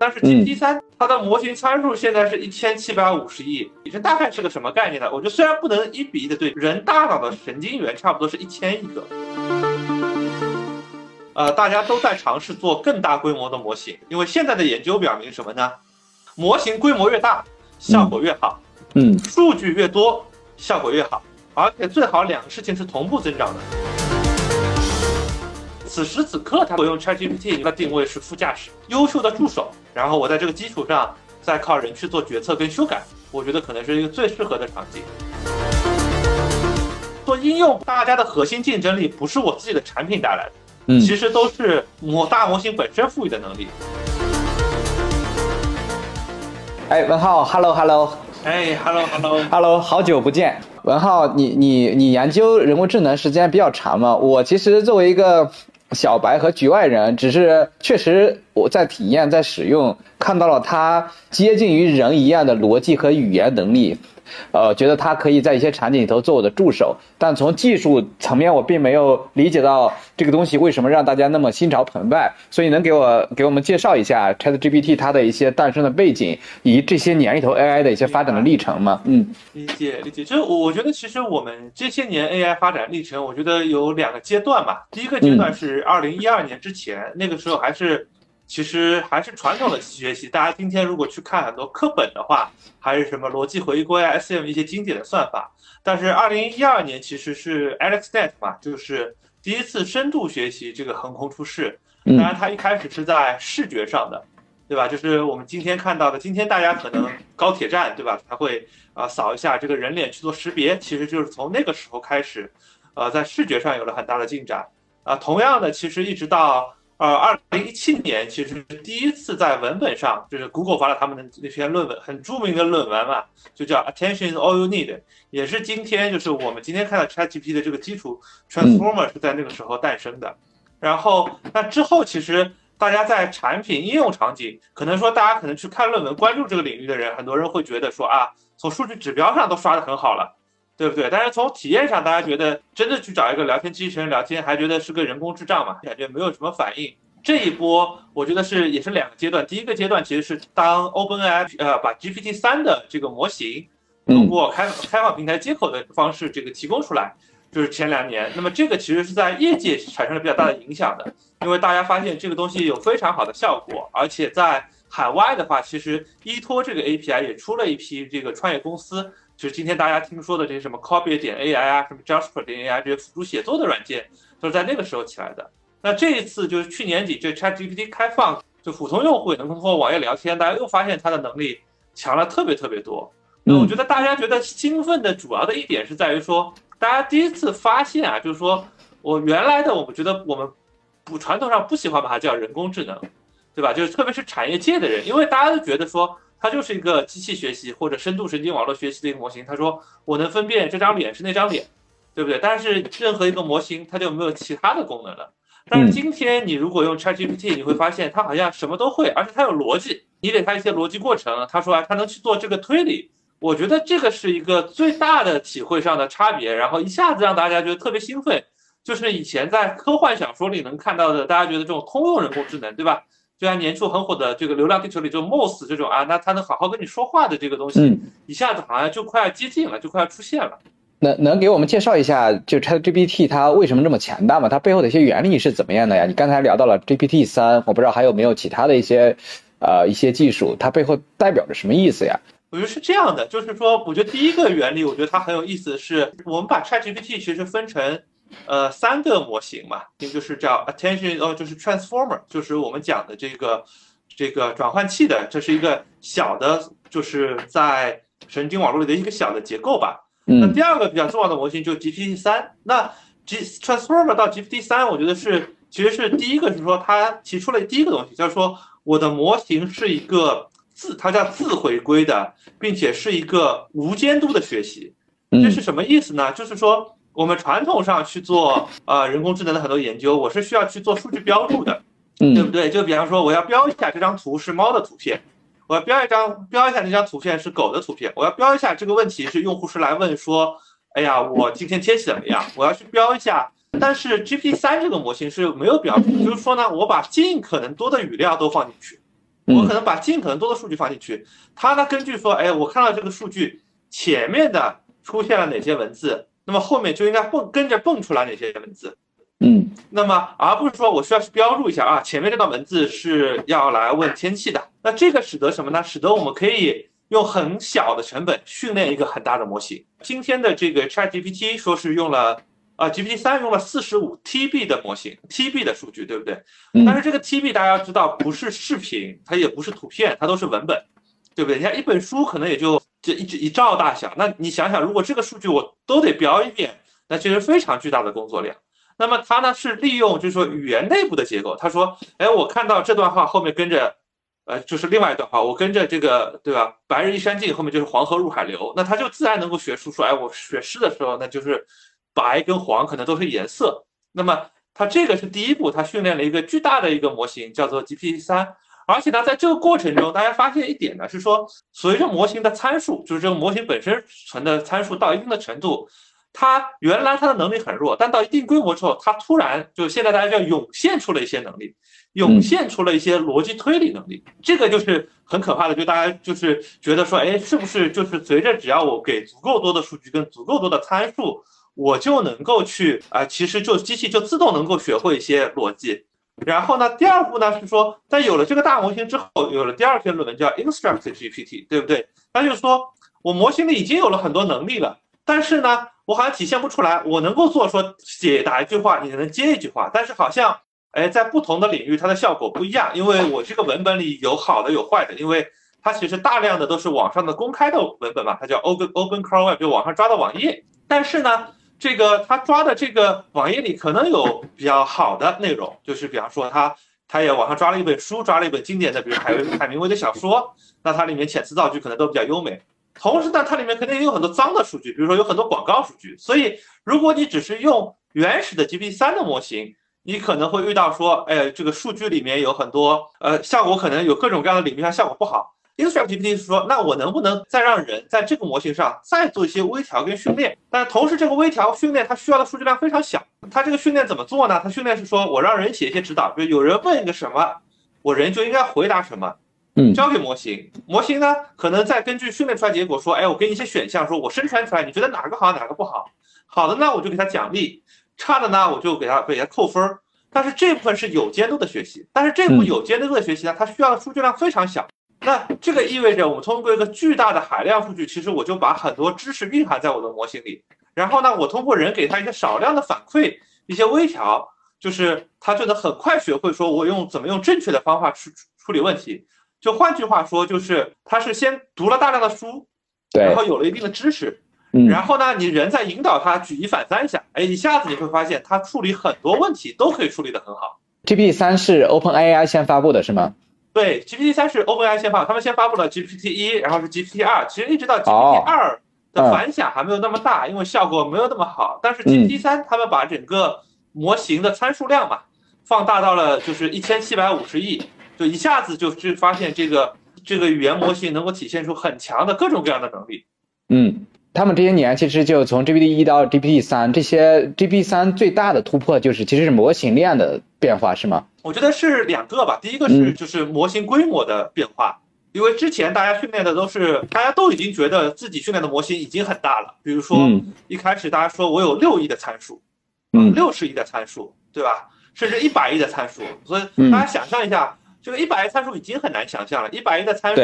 但是 GPT 三它的模型参数现在是一千七百五十亿，你这大概是个什么概念呢？我觉得虽然不能一比一的对人大脑的神经元差不多是一千亿个，呃，大家都在尝试做更大规模的模型，因为现在的研究表明什么呢？模型规模越大，效果越好，嗯，数据越多，效果越好，而且最好两个事情是同步增长的。此时此刻，它我用 ChatGPT，它定位是副驾驶，优秀的助手。然后我在这个基础上再靠人去做决策跟修改，我觉得可能是一个最适合的场景。做应用，大家的核心竞争力不是我自己的产品带来的，嗯，其实都是模大模型本身赋予的能力。哎，文浩，Hello Hello，哎，Hello Hello Hello，好久不见，文浩，你你你研究人工智能时间比较长嘛？我其实作为一个。小白和局外人，只是确实我在体验、在使用，看到了它接近于人一样的逻辑和语言能力。呃，觉得它可以在一些场景里头做我的助手，但从技术层面，我并没有理解到这个东西为什么让大家那么心潮澎湃。所以，能给我给我们介绍一下 ChatGPT 它的一些诞生的背景，以及这些年里头 AI 的一些发展的历程吗？嗯，理解理解。就是我觉得，其实我们这些年 AI 发展历程，我觉得有两个阶段吧。第一个阶段是二零一二年之前，那个时候还是。其实还是传统的学习，大家今天如果去看很多课本的话，还是什么逻辑回归啊、SM 一些经典的算法。但是二零一二年其实是 AlexNet 嘛，就是第一次深度学习这个横空出世。当然，它一开始是在视觉上的，对吧？就是我们今天看到的，今天大家可能高铁站，对吧？它会啊扫一下这个人脸去做识别，其实就是从那个时候开始，呃，在视觉上有了很大的进展。啊，同样的，其实一直到。呃，二零一七年其实第一次在文本上，就是 Google 发了他们的那篇论文，很著名的论文嘛，就叫 Attention is all you need，也是今天就是我们今天看到 ChatGPT 的这个基础 Transformer 是在那个时候诞生的。然后那之后，其实大家在产品应用场景，可能说大家可能去看论文，关注这个领域的人，很多人会觉得说啊，从数据指标上都刷得很好了，对不对？但是从体验上，大家觉得真的去找一个聊天机器人聊天，还觉得是个人工智障嘛，感觉没有什么反应。这一波我觉得是也是两个阶段，第一个阶段其实是当 OpenAI 呃把 GPT 三的这个模型通过开开放平台接口的方式这个提供出来，就是前两年。那么这个其实是在业界产生了比较大的影响的，因为大家发现这个东西有非常好的效果，而且在海外的话，其实依托这个 API 也出了一批这个创业公司，就是今天大家听说的这些什么 Copy 点 AI 啊，什么 Jasper 点 AI 这些辅助写作的软件，都是在那个时候起来的。那这一次就是去年底，这 ChatGPT 开放，就普通用户也能通过网页聊天，大家又发现它的能力强了特别特别多。那我觉得大家觉得兴奋的主要的一点是在于说，大家第一次发现啊，就是说我原来的我们觉得我们不传统上不喜欢把它叫人工智能，对吧？就是特别是产业界的人，因为大家都觉得说它就是一个机器学习或者深度神经网络学习的一个模型。他说我能分辨这张脸是那张脸，对不对？但是任何一个模型它就没有其他的功能了。但是今天你如果用 ChatGPT，你会发现它好像什么都会，而且它有逻辑，你给它一些逻辑过程，它说啊，它能去做这个推理。我觉得这个是一个最大的体会上的差别，然后一下子让大家觉得特别兴奋。就是以前在科幻小说里能看到的，大家觉得这种通用人工智能，对吧？就像年初很火的这个《流浪地球》里就 Moss 这种啊，那它能好好跟你说话的这个东西，一下子好像就快要接近了，就快要出现了。能能给我们介绍一下，就 ChatGPT 它为什么这么强大吗？它背后的一些原理是怎么样的呀？你刚才聊到了 GPT 三，我不知道还有没有其他的一些，呃，一些技术，它背后代表着什么意思呀？我觉得是这样的，就是说，我觉得第一个原理，我觉得它很有意思，是我们把 ChatGPT 其实分成，呃，三个模型嘛，一个就是叫 Attention，哦，就是 Transformer，就是我们讲的这个这个转换器的，这是一个小的，就是在神经网络里的一个小的结构吧。那第二个比较重要的模型就是 GPT 三。那 G Transformer 到 GPT 三，我觉得是其实是第一个是说它提出了第一个东西，就是说我的模型是一个自，它叫自回归的，并且是一个无监督的学习。这是什么意思呢？就是说我们传统上去做呃人工智能的很多研究，我是需要去做数据标注的，对不对？就比方说我要标一下这张图是猫的图片。我要标一张，标一下这张图片是狗的图片。我要标一下这个问题是用户是来问说，哎呀，我今天天气怎么样？我要去标一下但是 GPT 三这个模型是没有表述，就是说呢，我把尽可能多的语料都放进去，我可能把尽可能多的数据放进去，它呢根据说，哎，我看到这个数据前面的出现了哪些文字，那么后面就应该蹦跟着蹦出来哪些文字，嗯，那么而不是说我需要去标注一下啊，前面这段文字是要来问天气的，那这个使得什么呢？使得我们可以用很小的成本训练一个很大的模型。今天的这个 ChatGPT 说是用了。啊，GPT 三用了四十五 TB 的模型，TB 的数据，对不对？但是这个 TB 大家要知道，不是视频，它也不是图片，它都是文本，对不对？你看一本书可能也就这一一兆大小，那你想想，如果这个数据我都得标一遍，那其实非常巨大的工作量。那么它呢是利用就是说语言内部的结构，他说，哎，我看到这段话后面跟着，呃，就是另外一段话，我跟着这个，对吧？白日依山尽，后面就是黄河入海流，那它就自然能够学出说，哎，我学诗的时候，那就是。白跟黄可能都是颜色，那么它这个是第一步，它训练了一个巨大的一个模型，叫做 GPT 三。而且呢，在这个过程中，大家发现一点呢，是说随着模型的参数，就是这个模型本身存的参数到一定的程度，它原来它的能力很弱，但到一定规模之后，它突然就现在大家叫涌现出了一些能力，涌现出了一些逻辑推理能力。这个就是很可怕的，就大家就是觉得说，哎，是不是就是随着只要我给足够多的数据跟足够多的参数。我就能够去啊，其实就机器就自动能够学会一些逻辑。然后呢，第二步呢是说，在有了这个大模型之后，有了第二篇论文叫 Instruct GPT，对不对？那就是说我模型里已经有了很多能力了，但是呢，我好像体现不出来。我能够做说写打一句话，你能接一句话，但是好像哎，在不同的领域它的效果不一样，因为我这个文本里有好的有坏的，因为它其实大量的都是网上的公开的文本嘛，它叫 Open Open Core Web，就网上抓的网页，但是呢。这个他抓的这个网页里可能有比较好的内容，就是比方说他他也网上抓了一本书，抓了一本经典的，比如海海明威的小说，那它里面遣词造句可能都比较优美。同时呢，它里面肯定也有很多脏的数据，比如说有很多广告数据。所以如果你只是用原始的 GPT 三的模型，你可能会遇到说，哎，这个数据里面有很多呃效果可能有各种各样的领域上效果不好。Instruct GPT 是说，那我能不能再让人在这个模型上再做一些微调跟训练？但同时，这个微调训练它需要的数据量非常小。它这个训练怎么做呢？它训练是说我让人写一些指导，比如有人问一个什么，我人就应该回答什么。嗯，交给模型，模型呢可能再根据训练出来结果说，哎，我给你一些选项，说我生成出来，你觉得哪个好，哪个不好？好的呢，我就给他奖励；差的呢，我就给他给他扣分。但是这部分是有监督的学习，但是这部有监督的学习呢，它需要的数据量非常小。那这个意味着，我们通过一个巨大的海量数据，其实我就把很多知识蕴含在我的模型里。然后呢，我通过人给他一些少量的反馈，一些微调，就是他就能很快学会说，我用怎么用正确的方法去处理问题。就换句话说，就是他是先读了大量的书，对，然后有了一定的知识，然后呢，你人在引导他举一反三一下，哎，一下子你会发现他处理很多问题都可以处理得很好。GPT 三是 OpenAI 先发布的是吗？对，GPT 三是 OpenAI 先发，他们先发布了 GPT 一，然后是 GPT 二。其实一直到 GPT 二的反响还没有那么大，因为效果没有那么好。但是 GPT 三他们把整个模型的参数量嘛放大到了就是一千七百五十亿，就一下子就就发现这个这个语言模型能够体现出很强的各种各样的能力。嗯。他们这些年其实就从 GPT 一到 GPT 三，这些 GPT 三最大的突破就是其实是模型链的变化，是吗？我觉得是两个吧。第一个是就是模型规模的变化，因为之前大家训练的都是大家都已经觉得自己训练的模型已经很大了，比如说一开始大家说我有六亿的参数，嗯，六十亿的参数，对吧？甚至一百亿的参数，所以大家想象一下。这个一百亿参数已经很难想象了，一百亿的参数，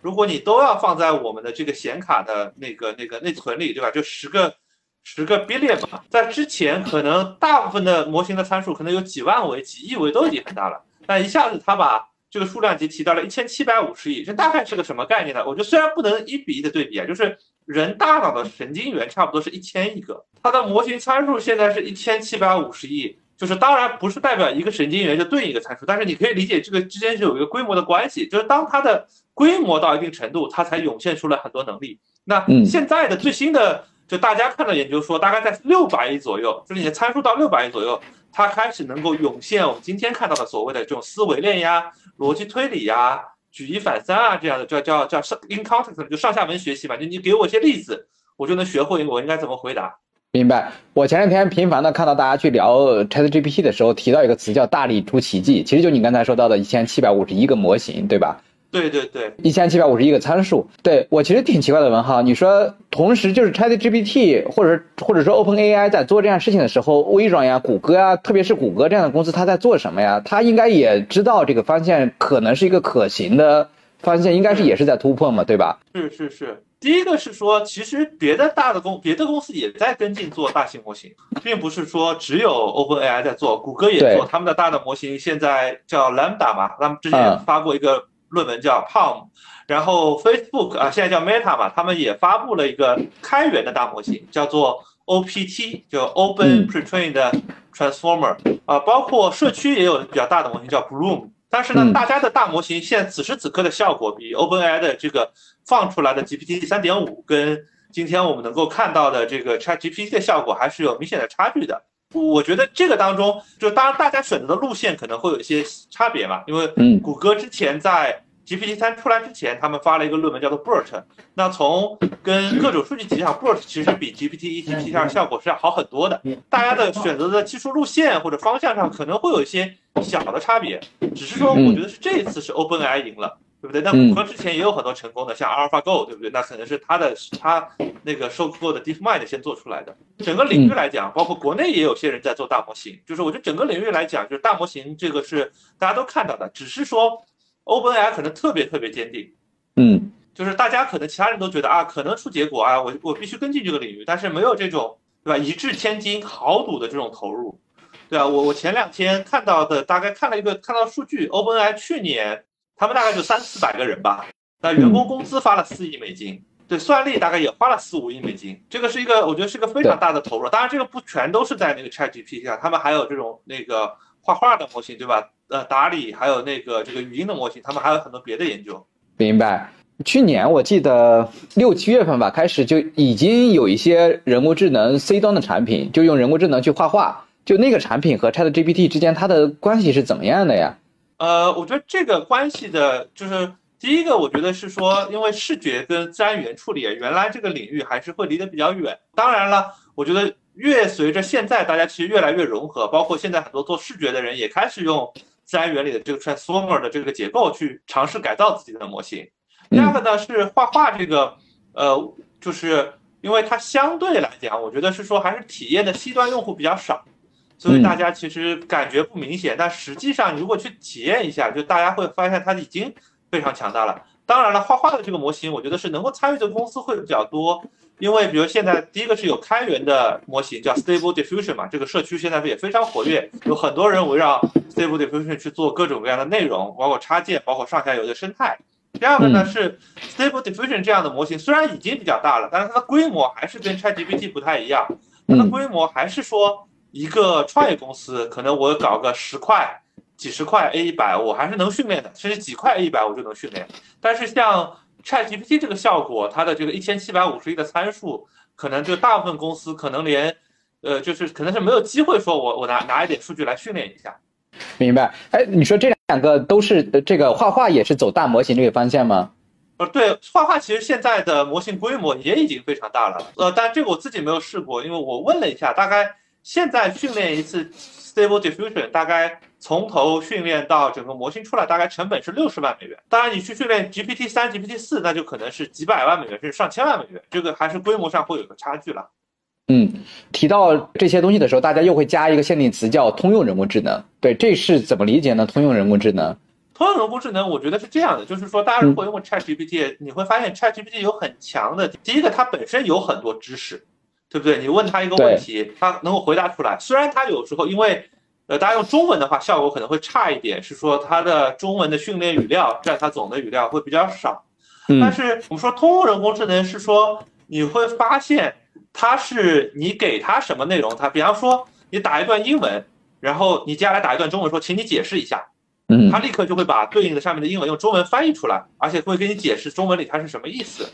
如果你都要放在我们的这个显卡的那个那个内存里，对吧？就十个十个 billion 嘛，在之前可能大部分的模型的参数可能有几万维、几亿维都已经很大了，但一下子它把这个数量级提到了一千七百五十亿，这大概是个什么概念呢？我觉得虽然不能一比一的对比啊，就是人大脑的神经元差不多是一千亿个，它的模型参数现在是一千七百五十亿。就是当然不是代表一个神经元就对应一个参数，但是你可以理解这个之间是有一个规模的关系。就是当它的规模到一定程度，它才涌现出了很多能力。那现在的最新的，就大家看到研究说，大概在六百亿左右，就是你的参数到六百亿左右，它开始能够涌现我们今天看到的所谓的这种思维链呀、逻辑推理呀、举一反三啊这样的，叫叫叫上 in context 就上下文学习嘛，就你给我一些例子，我就能学会我应该怎么回答。明白。我前两天频繁的看到大家去聊 ChatGPT 的时候，提到一个词叫“大力出奇迹”，其实就你刚才说到的一千七百五十一个模型，对吧？对对对，一千七百五十一个参数。对我其实挺奇怪的，文浩，你说同时就是 ChatGPT 或者或者说 OpenAI 在做这样事情的时候，微软呀、谷歌呀，特别是谷歌这样的公司，它在做什么呀？它应该也知道这个方向可能是一个可行的方向，应该是也是在突破嘛，对吧？是是是。第一个是说，其实别的大的公，别的公司也在跟进做大型模型，并不是说只有 OpenAI 在做，谷歌也做他们的大的模型，现在叫 Lambda 嘛，他们之前发过一个论文叫 Palm，然后 Facebook 啊，现在叫 Meta 嘛，他们也发布了一个开源的大模型，叫做 OPT，就 Open Pretrained Transformer 啊，包括社区也有比较大的模型叫 Bloom。但是呢，大家的大模型现此时此刻的效果比 OpenAI 的这个放出来的 GPT 三点五跟今天我们能够看到的这个 ChatGPT 的效果还是有明显的差距的。我觉得这个当中，就当然大家选择的路线可能会有一些差别嘛，因为谷歌之前在。GPT 三出来之前，他们发了一个论文叫做 BERT。那从跟各种数据集上，BERT 其实比 GPT 一、GPT 二效果是要好很多的。大家的选择的技术路线或者方向上可能会有一些小的差别，只是说我觉得是这一次是 OpenAI 赢了，对不对？那谷歌之前也有很多成功的，像 AlphaGo，对不对？那可能是它的它那个收购的 DeepMind 先做出来的。整个领域来讲，包括国内也有些人在做大模型，就是我觉得整个领域来讲，就是大模型这个是大家都看到的，只是说。OpenAI 可能特别特别坚定，嗯，就是大家可能其他人都觉得啊，可能出结果啊，我我必须跟进这个领域，但是没有这种对吧？一掷千金豪赌的这种投入，对啊，我我前两天看到的大概看了一个看到数据，OpenAI 去年他们大概就三四百个人吧，那员工工资发了四亿美金，对，算力大概也花了四五亿美金，这个是一个我觉得是一个非常大的投入，当然这个不全都是在那个 ChatGPT 上，他们还有这种那个画画的模型，对吧？呃，打理还有那个这个语音的模型，他们还有很多别的研究。明白。去年我记得六七月份吧，开始就已经有一些人工智能 C 端的产品，就用人工智能去画画。就那个产品和 Chat GPT 之间，它的关系是怎么样的呀？呃，我觉得这个关系的，就是第一个，我觉得是说，因为视觉跟自然语言处理，原来这个领域还是会离得比较远。当然了，我觉得越随着现在大家其实越来越融合，包括现在很多做视觉的人也开始用。自然原理的这个 transformer 的这个结构去尝试改造自己的模型。第二个呢是画画这个，呃，就是因为它相对来讲，我觉得是说还是体验的 C 端用户比较少，所以大家其实感觉不明显。但实际上，如果去体验一下，就大家会发现它已经非常强大了。当然了，画画的这个模型，我觉得是能够参与的公司会比较多。因为比如现在第一个是有开源的模型叫 Stable Diffusion 嘛，这个社区现在也非常活跃，有很多人围绕 Stable Diffusion 去做各种各样的内容，包括插件，包括上下游的生态。第二个呢是 Stable Diffusion 这样的模型，虽然已经比较大了，但是它的规模还是跟 ChatGPT 不太一样，它的规模还是说一个创业公司，可能我搞个十块、几十块 A 一百，我还是能训练的，甚至几块 A 一百我就能训练。但是像 ChatGPT 这个效果，它的这个一千七百五十亿的参数，可能就大部分公司可能连，呃，就是可能是没有机会说，我我拿拿一点数据来训练一下。明白？哎，你说这两个都是这个画画也是走大模型这个方向吗？呃，对，画画其实现在的模型规模也已经非常大了。呃，但这个我自己没有试过，因为我问了一下，大概现在训练一次 Stable Diffusion 大概。从头训练到整个模型出来，大概成本是六十万美元。当然，你去训练 GPT 三、GPT 四，那就可能是几百万美元，甚至上千万美元。这个还是规模上会有个差距了。嗯，提到这些东西的时候，大家又会加一个限定词叫通用人工智能。对，这是怎么理解呢？通用人工智能，通用人工智能，我觉得是这样的，就是说，大家如果用 Chat GPT，你会发现 Chat GPT 有很强的，第一个，它本身有很多知识，对不对？你问他一个问题，他能够回答出来。虽然他有时候因为呃，大家用中文的话，效果可能会差一点，是说他的中文的训练语料占他总的语料会比较少。但是我们说通用人工智能是说，你会发现它是你给它什么内容，它比方说你打一段英文，然后你接下来打一段中文，说请你解释一下，嗯，它立刻就会把对应的上面的英文用中文翻译出来，而且会给你解释中文里它是什么意思，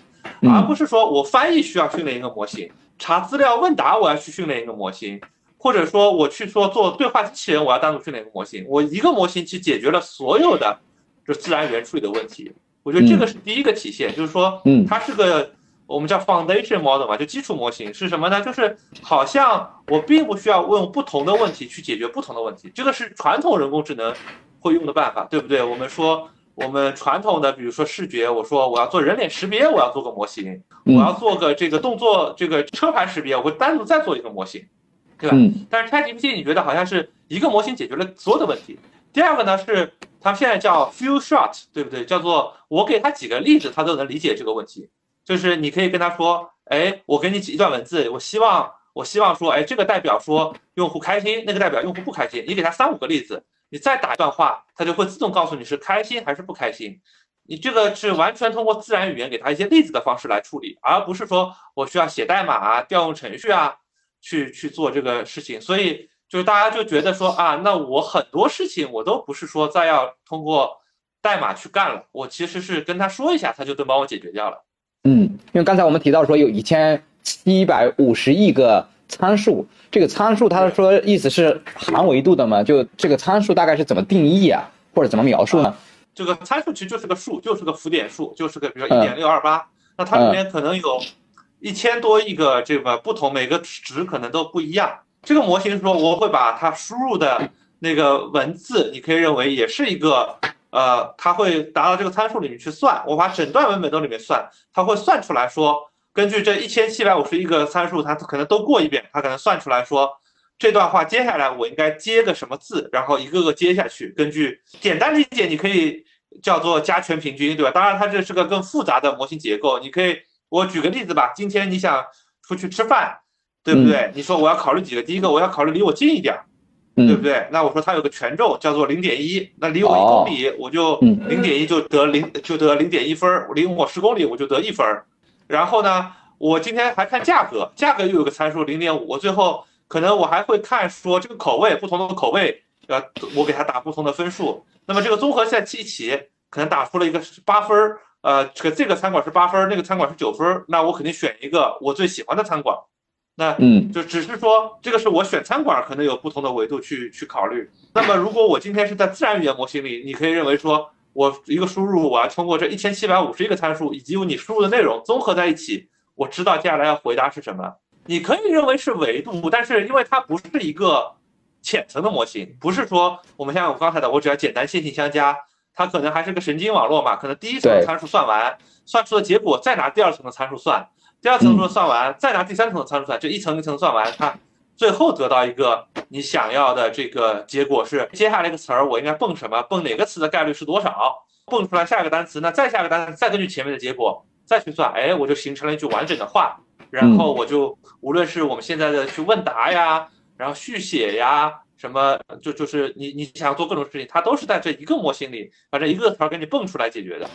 而不是说我翻译需要训练一个模型，查资料问答我要去训练一个模型。或者说我去说做对话机器人，我要单独训练一个模型，我一个模型去解决了所有的就自然语言处理的问题。我觉得这个是第一个体现，就是说，嗯，它是个我们叫 foundation model 嘛，就基础模型是什么呢？就是好像我并不需要问不同的问题去解决不同的问题，这个是传统人工智能会用的办法，对不对？我们说我们传统的，比如说视觉，我说我要做人脸识别，我要做个模型，我要做个这个动作这个车牌识别，我会单独再做一个模型，对吧？但是 ChatGPT 你觉得好像是一个模型解决了所有的问题。第二个呢是它现在叫 few shot，对不对？叫做我给他几个例子，他都能理解这个问题。就是你可以跟他说，哎，我给你几一段文字，我希望，我希望说，哎，这个代表说用户开心，那个代表用户不开心。你给他三五个例子，你再打一段话，它就会自动告诉你是开心还是不开心。你这个是完全通过自然语言给他一些例子的方式来处理，而不是说我需要写代码啊、调用程序啊去去做这个事情。所以就是大家就觉得说啊，那我很多事情我都不是说再要通过代码去干了，我其实是跟他说一下，他就能帮我解决掉了。嗯，因为刚才我们提到说有一千七百五十亿个参数，这个参数他说意思是含维度的嘛？就这个参数大概是怎么定义啊，或者怎么描述呢？这个参数其实就是个数，就是个浮点数，就是个比如说一点六二八，那它里面可能有一千多亿个这个不同，每个值可能都不一样。这个模型说我会把它输入的那个文字，你可以认为也是一个。呃，它会达到这个参数里面去算，我把整段文本都里面算，它会算出来说，根据这一千七百五十一个参数，它可能都过一遍，它可能算出来说，这段话接下来我应该接个什么字，然后一个个接下去，根据简单理解，你可以叫做加权平均，对吧？当然它这是个更复杂的模型结构，你可以，我举个例子吧，今天你想出去吃饭，对不对？你说我要考虑几个，第一个我要考虑离我近一点。对不对？那我说它有个权重叫做零点一，那离我一公里我就零点一就得零就得零点一分儿，离我十公里我就得一分儿。然后呢，我今天还看价格，价格又有个参数零点五，我最后可能我还会看说这个口味不同的口味，呃，我给它打不同的分数。那么这个综合在一起，可能打出了一个八分儿，呃，这个这个餐馆是八分，那个餐馆是九分，那我肯定选一个我最喜欢的餐馆。那嗯，就只是说这个是我选餐馆可能有不同的维度去去考虑。那么如果我今天是在自然语言模型里，你可以认为说我一个输入，我要通过这一千七百五十一个参数以及你输入的内容综合在一起，我知道接下来要回答是什么。你可以认为是维度，但是因为它不是一个浅层的模型，不是说我们像我刚才的，我只要简单线性相加，它可能还是个神经网络嘛，可能第一层的参数算完，算出的结果再拿第二层的参数算。第二层的算完，再拿第三层的参数算，就一层一层算完，它最后得到一个你想要的这个结果是，接下来一个词儿我应该蹦什么，蹦哪个词的概率是多少，蹦出来下一个单词，那再下一个单词，再根据前面的结果再去算，哎，我就形成了一句完整的话，然后我就无论是我们现在的去问答呀，然后续写呀，什么就就是你你想做各种事情，它都是在这一个模型里把这一个词儿给你蹦出来解决的。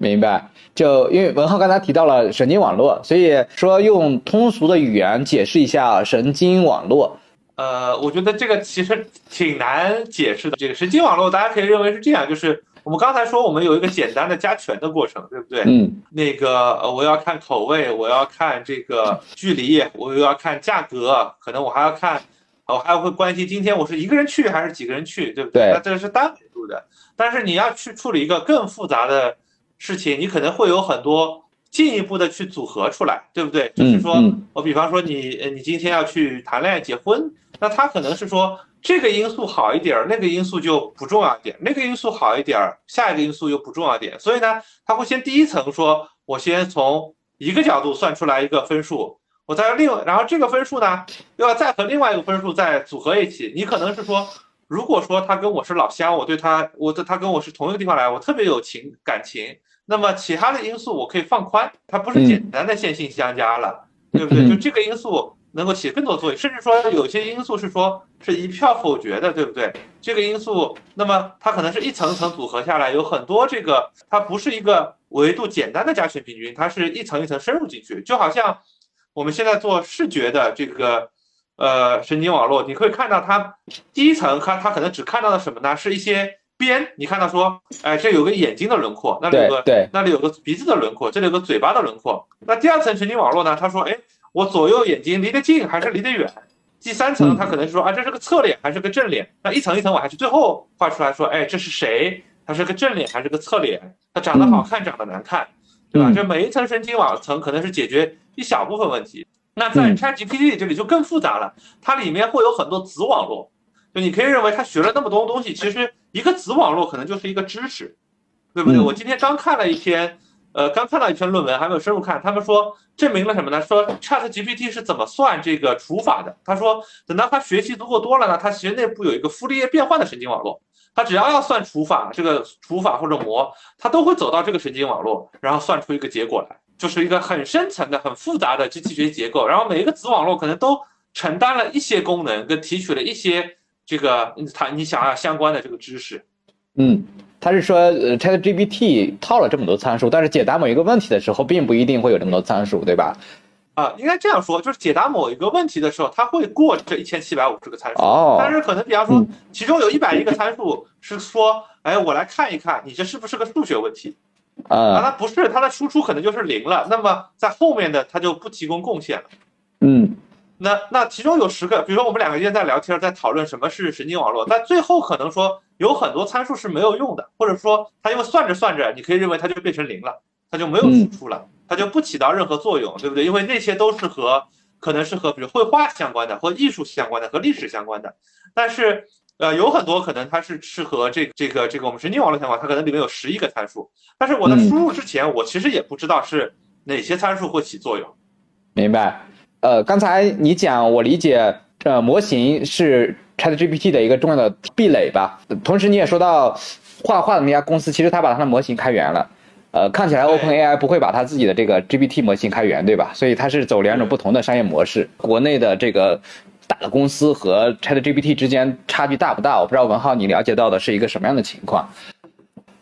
明白，就因为文浩刚才提到了神经网络，所以说用通俗的语言解释一下神经网络。呃，我觉得这个其实挺难解释的。这个神经网络，大家可以认为是这样，就是我们刚才说我们有一个简单的加权的过程，对不对？嗯。那个呃，我要看口味，我要看这个距离，我又要看价格，可能我还要看，我还会关心今天我是一个人去还是几个人去，对不对？那这个是单维度的。但是你要去处理一个更复杂的。事情你可能会有很多进一步的去组合出来，对不对？就是说我比方说你你今天要去谈恋爱结婚，那他可能是说这个因素好一点，那个因素就不重要一点；那个因素好一点，下一个因素又不重要一点。所以呢，他会先第一层说，我先从一个角度算出来一个分数，我再另然后这个分数呢又要再和另外一个分数再组合一起。你可能是说。如果说他跟我是老乡，我对他，我的他跟我是同一个地方来，我特别有情感情，那么其他的因素我可以放宽，它不是简单的线性相加了，对不对？就这个因素能够起更多作用，甚至说有些因素是说是一票否决的，对不对？这个因素，那么它可能是一层层组合下来，有很多这个，它不是一个维度简单的加权平均，它是一层一层深入进去，就好像我们现在做视觉的这个。呃，神经网络，你会看到它第一层，它它可能只看到了什么呢？是一些边，你看到说，哎，这有个眼睛的轮廓，那里有个，对，那里有个鼻子的轮廓，这里有个嘴巴的轮廓。那第二层神经网络呢？他说，哎，我左右眼睛离得近还是离得远？第三层，他可能是说，啊，这是个侧脸还是个正脸？那一层一层往下去，最后画出来说，哎，这是谁？他是个正脸还是个侧脸？他长得好看，长得难看？对吧？嗯这每一层神经网层可能是解决一小部分问题。那在嗯 ChatGPT 这里就更复杂了，它里面会有很多子网络，就你可以认为他学了那么多东西，其实一个子网络可能就是一个知识，对不对？嗯我今天刚看了一篇，呃，刚看到一篇论文，还没有深入看，他们说证明了什么呢？说 ChatGPT 是怎么算这个除法的？他说，等到他学习足够多了呢，他其实内部有一个傅立叶变换的神经网络，他只要要算除法，这个除法或者模，他都会走到这个神经网络，然后算出一个结果来，就是一个很深层的、很复杂的机器学习结构。然后每一个子网络可能都承担了一些功能，跟提取了一些这个他你想要相关的这个知识。嗯，他是说，呃，ChatGPT 套了这么多参数，但是解答某一个问题的时候，并不一定会有这么多参数，对吧？啊，应该这样说，就是解答某一个问题的时候，它会过这一千七百五十个参数。哦但是可能比方说嗯，其中有一百一个参数是说，哎，我来看一看你这是不是个数学问题啊？啊，它不是，它的输出可能就是零了，那么在后面的它就不提供贡献了。嗯那那其中有十个，比如说我们两个人在聊天，在讨论什么是神经网络，但最后可能说有很多参数是没有用的，或者说它因为算着算着，你可以认为它就变成零了，它就没有输出了，它就不起到任何作用，对不对？因为那些都是和可能是和比如绘画相关的，或艺术相关的，和历史相关的，但是。呃，有很多可能它是是和这个这个这个我们神经网络相关，它可能里面有十一个参数，但是我在嗯输入之前，我其实也不知道是哪些参数会起作用。明白。呃，刚才你讲，我理解，呃，模型是 ChatGPT 的一个重要的壁垒吧。同时，你也说到，画画的那家公司其实他把它的模型开源了。呃，看起来 OpenAI 不会把它自己的这个 GPT 模型开源，对吧？所以它是走两种不同的商业模式。国内的这个大的公司和 ChatGPT 之间差距大不大？我不知道文浩你了解到的是一个什么样的情况？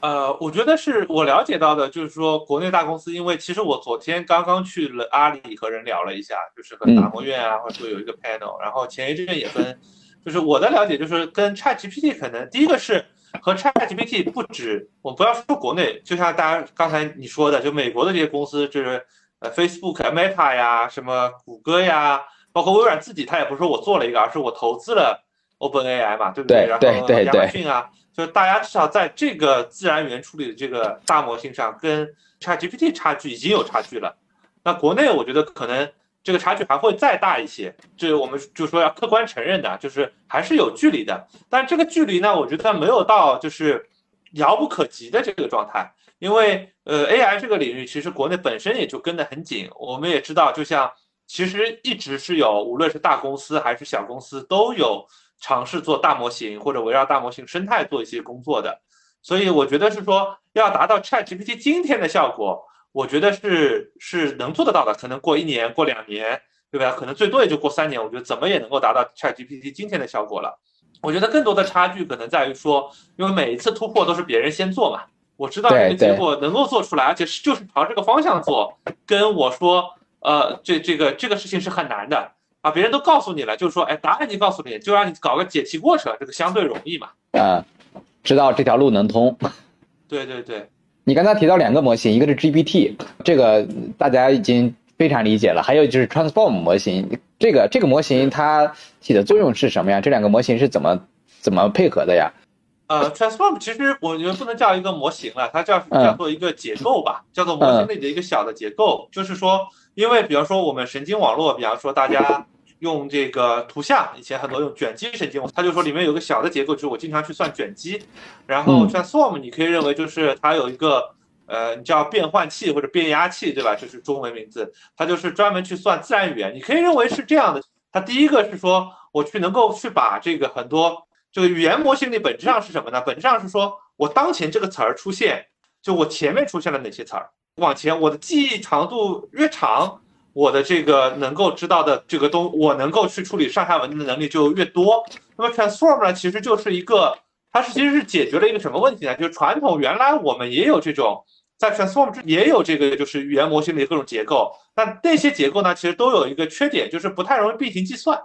呃，我觉得是我了解到的，就是说国内大公司，因为其实我昨天刚刚去了阿里和人聊了一下，就是和嗯达摩院啊，或者说有一个 panel，然后前一阵也跟，就是我的了解就是跟 ChatGPT 可能第一个是和 ChatGPT 不止，我不要说国内，就像大家刚才你说的，就美国的这些公司，就是呃 Facebook、Meta 呀，什么谷歌呀，包括微软自己，它也不是说我做了一个，而是我投资了 OpenAI 嘛，对不对然后亚马逊啊。就是大家至少在这个自然语言处理的这个大模型上，跟 ChatGPT 差距已经有差距了。那国内我觉得可能这个差距还会再大一些，这我们就说要客观承认的，就是还是有距离的。但这个距离呢，我觉得没有到就是遥不可及的这个状态，因为呃 AI 这个领域其实国内本身也就跟得很紧。我们也知道，就像其实一直是有，无论是大公司还是小公司都有。尝试做大模型或者围绕大模型生态做一些工作的，所以我觉得是说要达到 ChatGPT 今天的效果，我觉得是是能做得到的。可能过一年、过两年，对吧？可能最多也就过三年，我觉得怎么也能够达到 ChatGPT 今天的效果了。我觉得更多的差距可能在于说，因为每一次突破都是别人先做嘛，我知道这个结果能够做出来，而且是就是朝这个方向做，跟我说，呃，这这个这个事情是很难的。啊，别人都告诉你了，就是说，哎，答案已经告诉你，就让你搞个解题过程，这个相对容易嘛。啊、呃，知道这条路能通。对对对，你刚才提到两个模型，一个是 GPT，这个大家已经非常理解了，还有就是 Transform 模型，这个这个模型它起的作用是什么呀？这两个模型是怎么怎么配合的呀？呃，Transform 其实我觉得不能叫一个模型了，它叫叫做一个结构吧，叫做模型里的一个小的结构，就是说，因为比方说我们神经网络，比方说大家。用这个图像，以前很多用卷积神经网，他就说里面有个小的结构，就是我经常去算卷积。然后 transform 你可以认为就是它有一个呃，你叫变换器或者变压器，对吧？这是中文名字，它就是专门去算自然语言。你可以认为是这样的。它第一个是说我去能够去把这个很多这个语言模型里本质上是什么呢？本质上是说我当前这个词儿出现，就我前面出现了哪些词儿，往前我的记忆长度越长。我的这个能够知道的这个东，我能够去处理上下文的能力就越多。那么 transform 呢，其实就是一个，它是其实是解决了一个什么问题呢？就是传统原来我们也有这种，在 transform 之也有这个就是语言模型的各种结构，但那些结构呢，其实都有一个缺点，就是不太容易并行计算。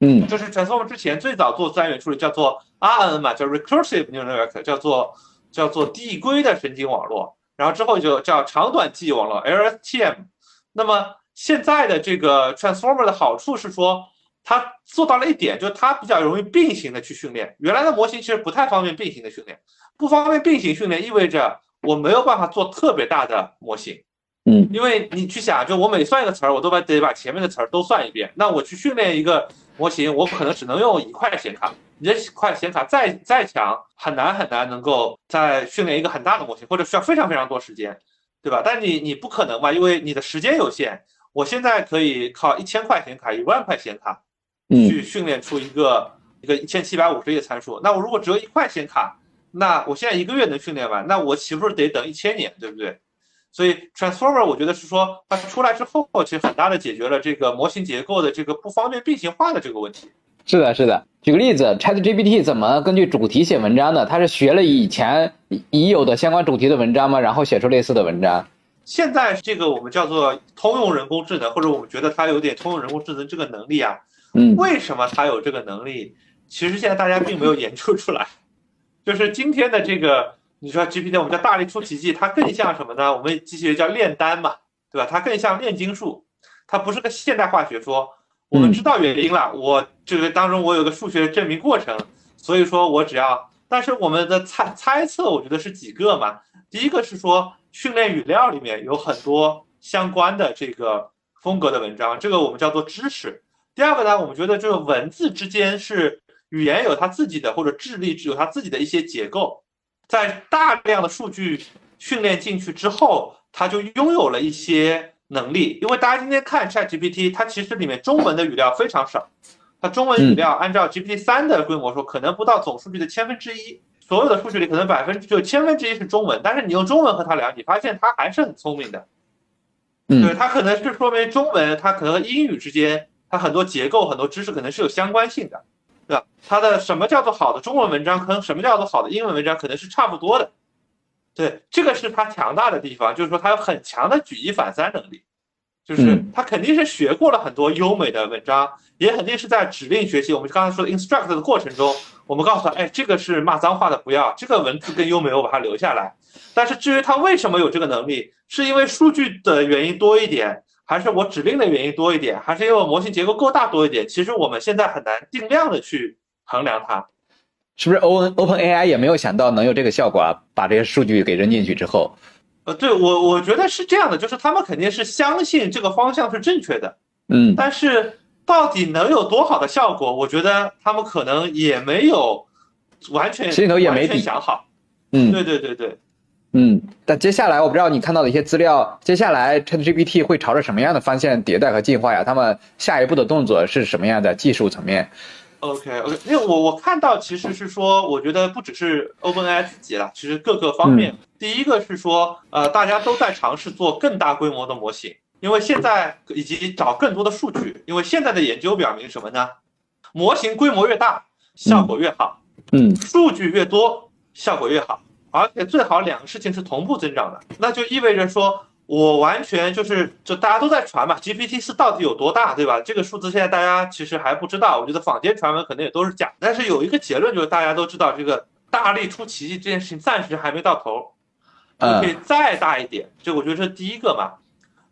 嗯，就是 transform 之前最早做自然语言处理叫做 RNN 嘛，叫 recursive neural network，叫做叫做递归的神经网络，然后之后就叫长短记忆网络 LSTM。那么现在的这个 transformer 的好处是说，它做到了一点，就是它比较容易并行的去训练。原来的模型其实不太方便并行的训练，不方便并行训练意味着我没有办法做特别大的模型，嗯，因为你去想，就我每算一个词儿，我都把得把前面的词儿都算一遍。那我去训练一个模型，我可能只能用一块显卡。你这块显卡再再强，很难很难能够再训练一个很大的模型，或者需要非常非常多时间，对吧？但你你不可能吧，因为你的时间有限。我现在可以靠一千块显卡、一万块显卡，去训练出一个一个一千七百五十亿的参数。那我如果只有一块显卡，那我现在一个月能训练完，那我岂不是得等一千年，对不对？所以 transformer 我觉得是说它出来之后，其实很大的解决了这个模型结构的这个不方便并行化的这个问题。是的，是的。举个例子，ChatGPT 怎么根据主题写文章的？它是学了以前已有的相关主题的文章吗？然后写出类似的文章？现在这个我们叫做通用人工智能，或者我们觉得它有点通用人工智能这个能力啊。嗯。为什么它有这个能力？其实现在大家并没有研究出来。就是今天的这个。你说 GPT 我们叫大力出奇迹，它更像什么呢？我们机器人叫炼丹嘛，对吧？它更像炼金术，它不是个现代化学说。我们知道原因了，我这个当中我有个数学证明过程，所以说我只要，但是我们的猜猜测，我觉得是几个嘛。第一个是说训练语料里面有很多相关的这个风格的文章，这个我们叫做知识。第二个呢，我们觉得这个文字之间是语言有它自己的或者智力有它自己的一些结构。在大量的数据训练进去之后，它就拥有了一些能力。因为大家今天看 ChatGPT，它其实里面中文的语料非常少，它中文语料按照 GPT 三的规模说，可能不到总数据的千分之一。所有的数据里可能百分之就千分之一是中文，但是你用中文和它聊，你发现它还是很聪明的。对，它可能是说明中文它可能和英语之间，它很多结构、很多知识可能是有相关性的。对吧？它的什么叫做好的中文文章，跟什么叫做好的英文文章，可能是差不多的。对，这个是它强大的地方，就是说它有很强的举一反三能力，就是他肯定是学过了很多优美的文章，也肯定是在指令学习。我们刚才说的 instruct 的过程中，我们告诉他，哎，这个是骂脏话的，不要这个文字更优美，我把它留下来。但是至于他为什么有这个能力，是因为数据的原因多一点。还是我指令的原因多一点，还是因为我模型结构够大多一点？其实我们现在很难定量的去衡量它，是不是？O N Open A I 也没有想到能有这个效果啊！把这些数据给扔进去之后，呃，对我我觉得是这样的，就是他们肯定是相信这个方向是正确的，嗯，但是到底能有多好的效果，我觉得他们可能也没有完全心里头也没底想好，嗯，对对对对。嗯，但接下来我不知道你看到的一些资料，接下来 ChatGPT 会朝着什么样的方向迭代和进化呀？他们下一步的动作是什么样的技术层面？OK OK，因为我我看到其实是说，我觉得不只是 OpenAI 自己了，其实各个方面，第一个是说，呃，大家都在尝试做更大规模的模型，因为现在以及找更多的数据，因为现在的研究表明什么呢？模型规模越大，效果越好，嗯，数据越多，效果越好。而且最好两个事情是同步增长的，那就意味着说，我完全就是就大家都在传嘛，GPT 四到底有多大，对吧？这个数字现在大家其实还不知道，我觉得坊间传闻可能也都是假。但是有一个结论就是大家都知道，这个大力出奇迹这件事情暂时还没到头，可以再大一点。这我觉得是第一个嘛。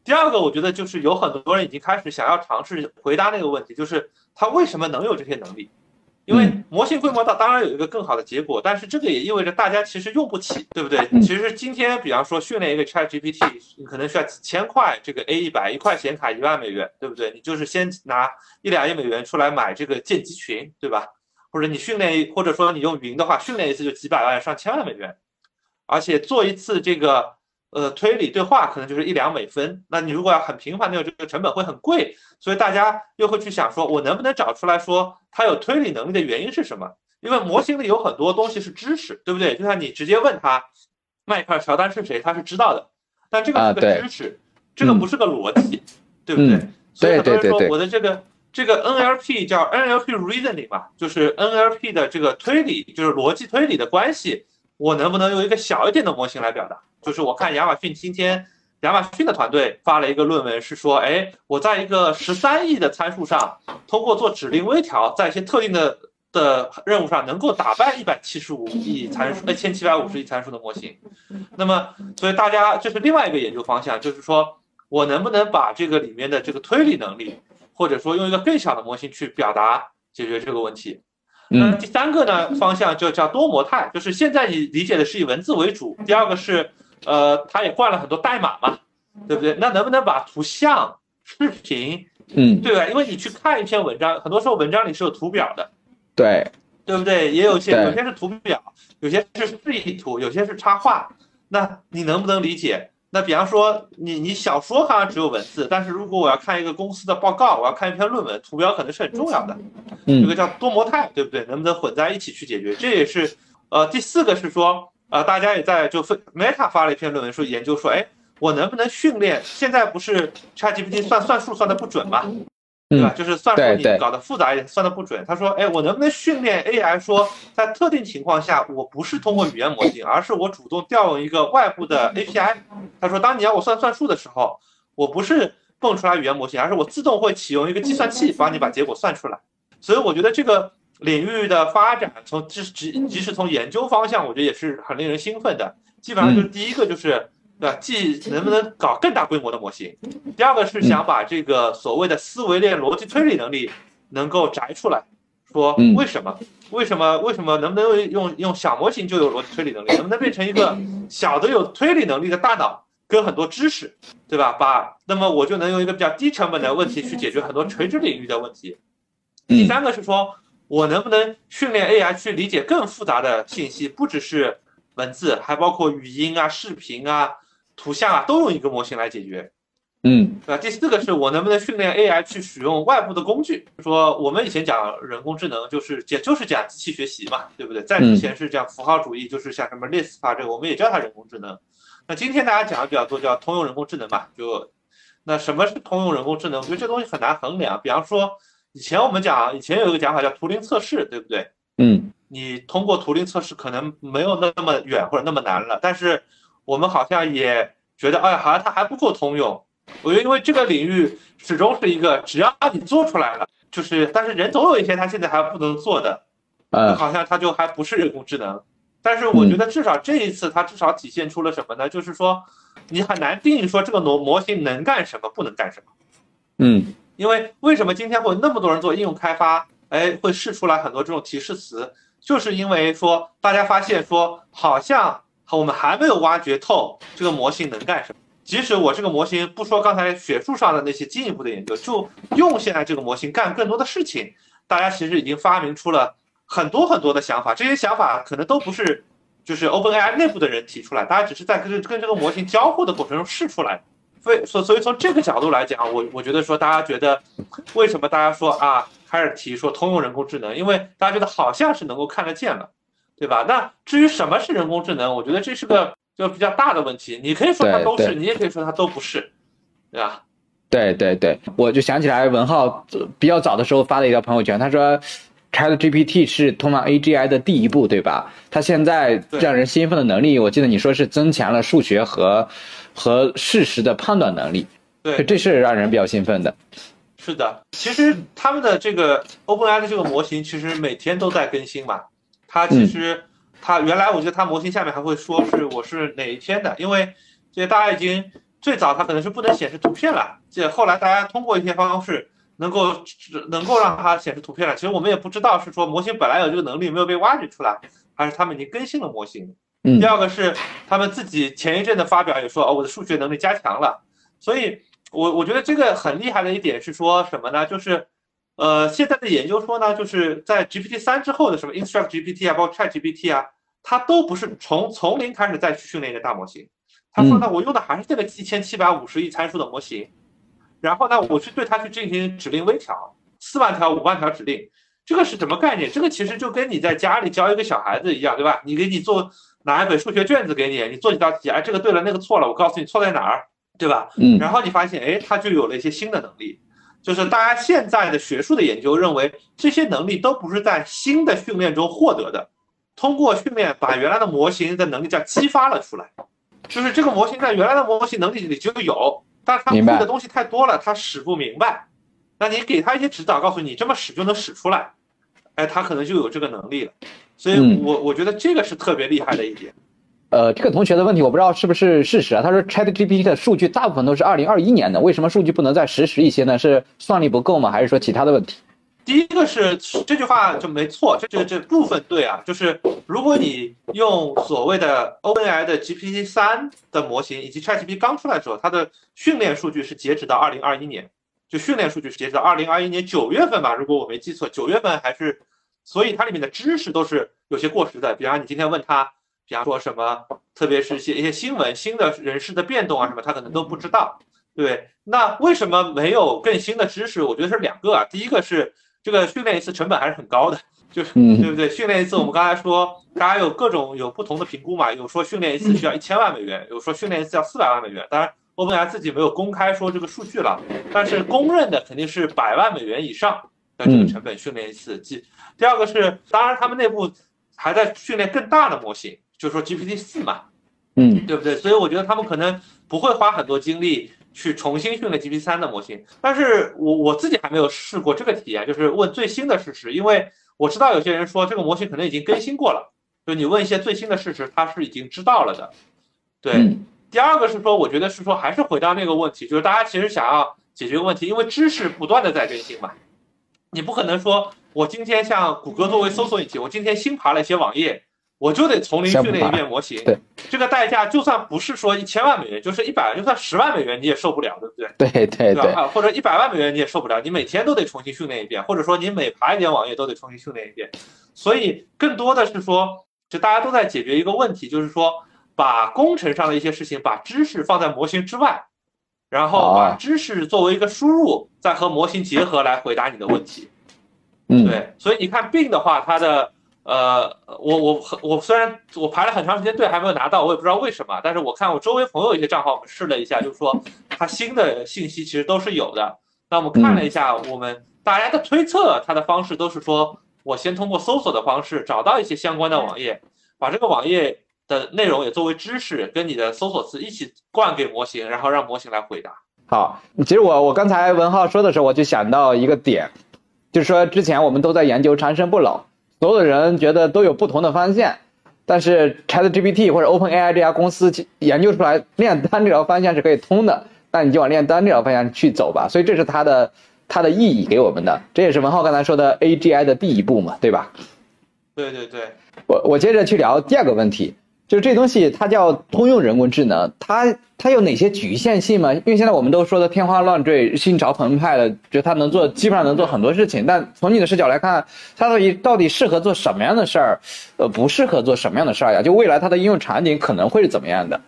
第二个，我觉得就是有很多人已经开始想要尝试回答那个问题，就是他为什么能有这些能力？因为模型规模大，当然有一个更好的结果，但是这个也意味着大家其实用不起，对不对？其实今天，比方说训练一个 Chat GPT，你可能需要几千块这个 A 一百一块显卡一万美元，对不对？你就是先拿一两亿美元出来买这个建集群，对吧？或者你训练，或者说你用云的话，训练一次就几百万上千万美元，而且做一次这个。呃，推理对话可能就是一两美分，那你如果要很频繁的有这个成本会很贵，所以大家又会去想说，我能不能找出来说它有推理能力的原因是什么？因为模型里有很多东西是知识，对不对？就像你直接问他迈克尔乔丹是谁，他是知道的，但这个是个知识，这个不是个逻辑，对不对？所以很多人说我的这个这个 NLP 叫 NLP reasoning 嘛，就是 NLP 的这个推理，就是逻辑推理的关系。我能不能用一个小一点的模型来表达？就是我看亚马逊今天，亚马逊的团队发了一个论文，是说，哎，我在一个十三亿的参数上，通过做指令微调，在一些特定的的任务上，能够打败一百七十五亿参数、一千七百五十亿参数的模型。那么，所以大家这是另外一个研究方向，就是说我能不能把这个里面的这个推理能力，或者说用一个更小的模型去表达解决这个问题。嗯，第三个呢方向就叫多模态，就是现在你理解的是以文字为主。第二个是，呃，它也灌了很多代码嘛，对不对？那能不能把图像、视频，嗯，对吧？因为你去看一篇文章，很多时候文章里是有图表的，对，对不对？也有些有些是图表，有些是示意图，有些是插画。那你能不能理解？那比方说你你小说好像只有文字，但是如果我要看一个公司的报告，我要看一篇论文，图标可能是很重要的。这嗯个叫多模态，对不对？能不能混在一起去解决？这也是呃第四个是说呃大家也在就分 Meta 发了一篇论文说研究说，哎，我能不能训练？现在不是 ChatGPT 算算数算的不准吗？对吧？嗯就是算术你搞得复杂一点，算的不准。他说，哎，我能不能训练 AI 说，在特定情况下，我不是通过语言模型，而是我主动调用一个外部的 API。他说，当你要我算算数的时候，我不是蹦出来语言模型，而是我自动会启用一个计算器帮你把结果算出来。所以我觉得这个领域的发展，从即即即使从研究方向，我觉得也是很令人兴奋的。基本上就是第一个就是，对吧？既能不能搞更大规模的模型，第二个是想把这个所谓的思维链逻辑推理能力能够摘出来，说嗯为什么？为什么？为什么能不能用用小模型就有逻辑推理能力？能不能变成一个小的有推理能力的大脑跟很多知识，对吧？把那么我就能用一个比较低成本的问题去解决很多垂直领域的问题。第嗯三个是说，我能不能训练 AI 去理解更复杂的信息，不只是文字，还包括语音啊、视频啊、图像啊，都用一个模型来解决。嗯对吧？第四个是我能不能训练 AI 去使用外部的工具？说我们以前讲人工智能就是讲就是讲机器学习嘛，对不对？在之前是讲符号主义，就是像什么 Lisp 啊，这个我们也叫它人工智能。那今天大家讲的比较多叫通用人工智能嘛，就那什么是通用人工智能？我觉得这东西很难衡量。比方说以前我们讲，以前有一个讲法叫图灵测试，对不对？嗯你通过图灵测试可能没有那么远或者那么难了，但是我们好像也觉得，哎，好像它还不够通用。我觉得因为这个领域始终是一个，只要你做出来了，就是，但是人总有一些他现在还不能做的，呃好像他就还不是人工智能。但是我觉得至少这一次，它至少体现出了什么呢？就是说，你很难定义说这个模模型能干什么，不能干什么。嗯因为为什么今天会有那么多人做应用开发？哎，会试出来很多这种提示词，就是因为说大家发现说，好像我们还没有挖掘透这个模型能干什么。即使我这个模型不说刚才学术上的那些进一步的研究，就用现在这个模型干更多的事情，大家其实已经发明出了很多很多的想法。这些想法可能都不是就是 OpenAI 内部的人提出来，大家只是在跟跟这个模型交互的过程中试出来。所以，所所以从这个角度来讲，我我觉得说，大家觉得为什么大家说啊，开始提说通用人工智能，因为大家觉得好像是能够看得见了，对吧？那至于什么是人工智能，我觉得这是个就比较大的问题。你可以说它都是，你也可以说它都不是，对吧？对对对，我就想起来文浩呃比较早的时候发了一条朋友圈，他说。ChatGPT 是通往 AGI 的第一步，对吧？它现在让人兴奋的能力，我记得你说是增强了数学和和事实的判断能力，对，这是让人比较兴奋的。是的。其实他们的这个 OpenAI 的这个模型，其实每天都在更新嘛。它其实它原来我觉得它模型下面还会说是我是哪一天的，因为这大家已经最早它可能是不能显示图片了，这后来大家通过一些方式能够能够让它显示图片了。其实我们也不知道是说模型本来有这个能力没有被挖掘出来，还是他们已经更新了模型。嗯第二个是他们自己前一阵的发表也说，哦，我的数学能力加强了。所以我我觉得这个很厉害的一点是说什么呢？就是呃，现在的研究说呢，就是在 GPT 三之后的什么 Instruct GPT 啊，包括 Chat GPT 啊，它都不是从从零开始再去训练一个大模型。他说呢，我用的还是这个一千七百五十亿参数的模型，然后呢，我去对它去进行指令微调，四万条、五万条指令，这个是什么概念？这个其实就跟你在家里教一个小孩子一样，对吧？你给你做拿一本数学卷子给你，你做几道题，哎，这个对了，那个错了，我告诉你错在哪儿，对吧？嗯然后你发现，哎，他就有了一些新的能力，就是大家现在的学术的研究认为，这些能力都不是在新的训练中获得的，通过训练把原来的模型的能力叫激发了出来，就是这个模型在原来的模型能力里就有，但是它会的东西太多了，它使不明白。那你给他一些指导，告诉你这么使就能使出来，哎，他可能就有这个能力了。所以嗯我我觉得这个是特别厉害的一点。呃，这个同学的问题我不知道是不是事实啊。他说 ChatGPT 的数据大部分都是二零二一年的，为什么数据不能再实时一些呢？是算力不够吗？还是说其他的问题？第一个是这句话就没错，这这这部分对啊，就是如果你用所谓的 OpenAI 的 GPT 三的模型，以及 ChatGPT 刚出来的时候，它的训练数据是截止到二零二一年，就训练数据是截止到二零二一年九月份吧，如果我没记错，九月份还是，所以它里面的知识都是有些过时的。比方你今天问他，比方说什么，特别是一些一些新闻、新的人事的变动啊什么，他可能都不知道。对，那为什么没有更新的知识？我觉得是两个啊，第一个是。这个训练一次成本还是很高的，就是对不对？训练一次，我们刚才说，大家有各种有不同的评估嘛，有说训练一次需要一千万美元，有说训练一次要四百万美元。当然，OpenAI 自己没有公开说这个数据了，但是公认的肯定是百万美元以上的这个成本训练一次。第第二个是，当然他们内部还在训练更大的模型，就是说 GPT 四嘛，嗯，对不对？所以我觉得他们可能不会花很多精力。去重新训练 GPT 三的模型，但是我我自己还没有试过这个体验，就是问最新的事实，因为我知道有些人说这个模型可能已经更新过了，就你问一些最新的事实，它是已经知道了的。对，第二个是说，我觉得是说还是回到那个问题，就是大家其实想要解决问题，因为知识不断的在更新嘛，你不可能说我今天像谷歌作为搜索引擎，我今天新爬了一些网页。我就得从零训练一遍模型，对，这个代价就算不是说一千万美元，就是一百，就算十万美元你也受不了，对不对？对对对，啊，或者一百万美元你也受不了，你每天都得重新训练一遍，或者说你每爬一点网页都得重新训练一遍。所以更多的是说，就大家都在解决一个问题，就是说把工程上的一些事情，把知识放在模型之外，然后把知识作为一个输入，再和模型结合来回答你的问题。嗯，对，所以你看病的话，它的。呃，我我我虽然我排了很长时间队还没有拿到，我也不知道为什么。但是我看我周围朋友一些账号，我们试了一下，就是说它新的信息其实都是有的。那我们看了一下，我们大家的推测，它的方式都是说我先通过搜索的方式找到一些相关的网页，把这个网页的内容也作为知识跟你的搜索词一起灌给模型，然后让模型来回答。好，其实我我刚才文浩说的时候，我就想到一个点，就是说之前我们都在研究长生不老。所有的人觉得都有不同的方向，但是 ChatGPT 或者 OpenAI 这家公司研究出来炼丹这条方向是可以通的，那你就往炼丹这条方向去走吧。所以这是它的它的意义给我们的，这也是文浩刚才说的 AGI 的第一步嘛，对吧？对对对，我我接着去聊第二个问题。就这东西，它叫通用人工智能，它它有哪些局限性吗？因为现在我们都说的天花乱坠、心潮澎湃的，觉得它能做，基本上能做很多事情。但从你的视角来看，它到底到底适合做什么样的事儿？呃，不适合做什么样的事儿呀？就未来它的应用场景可能会是怎么样的？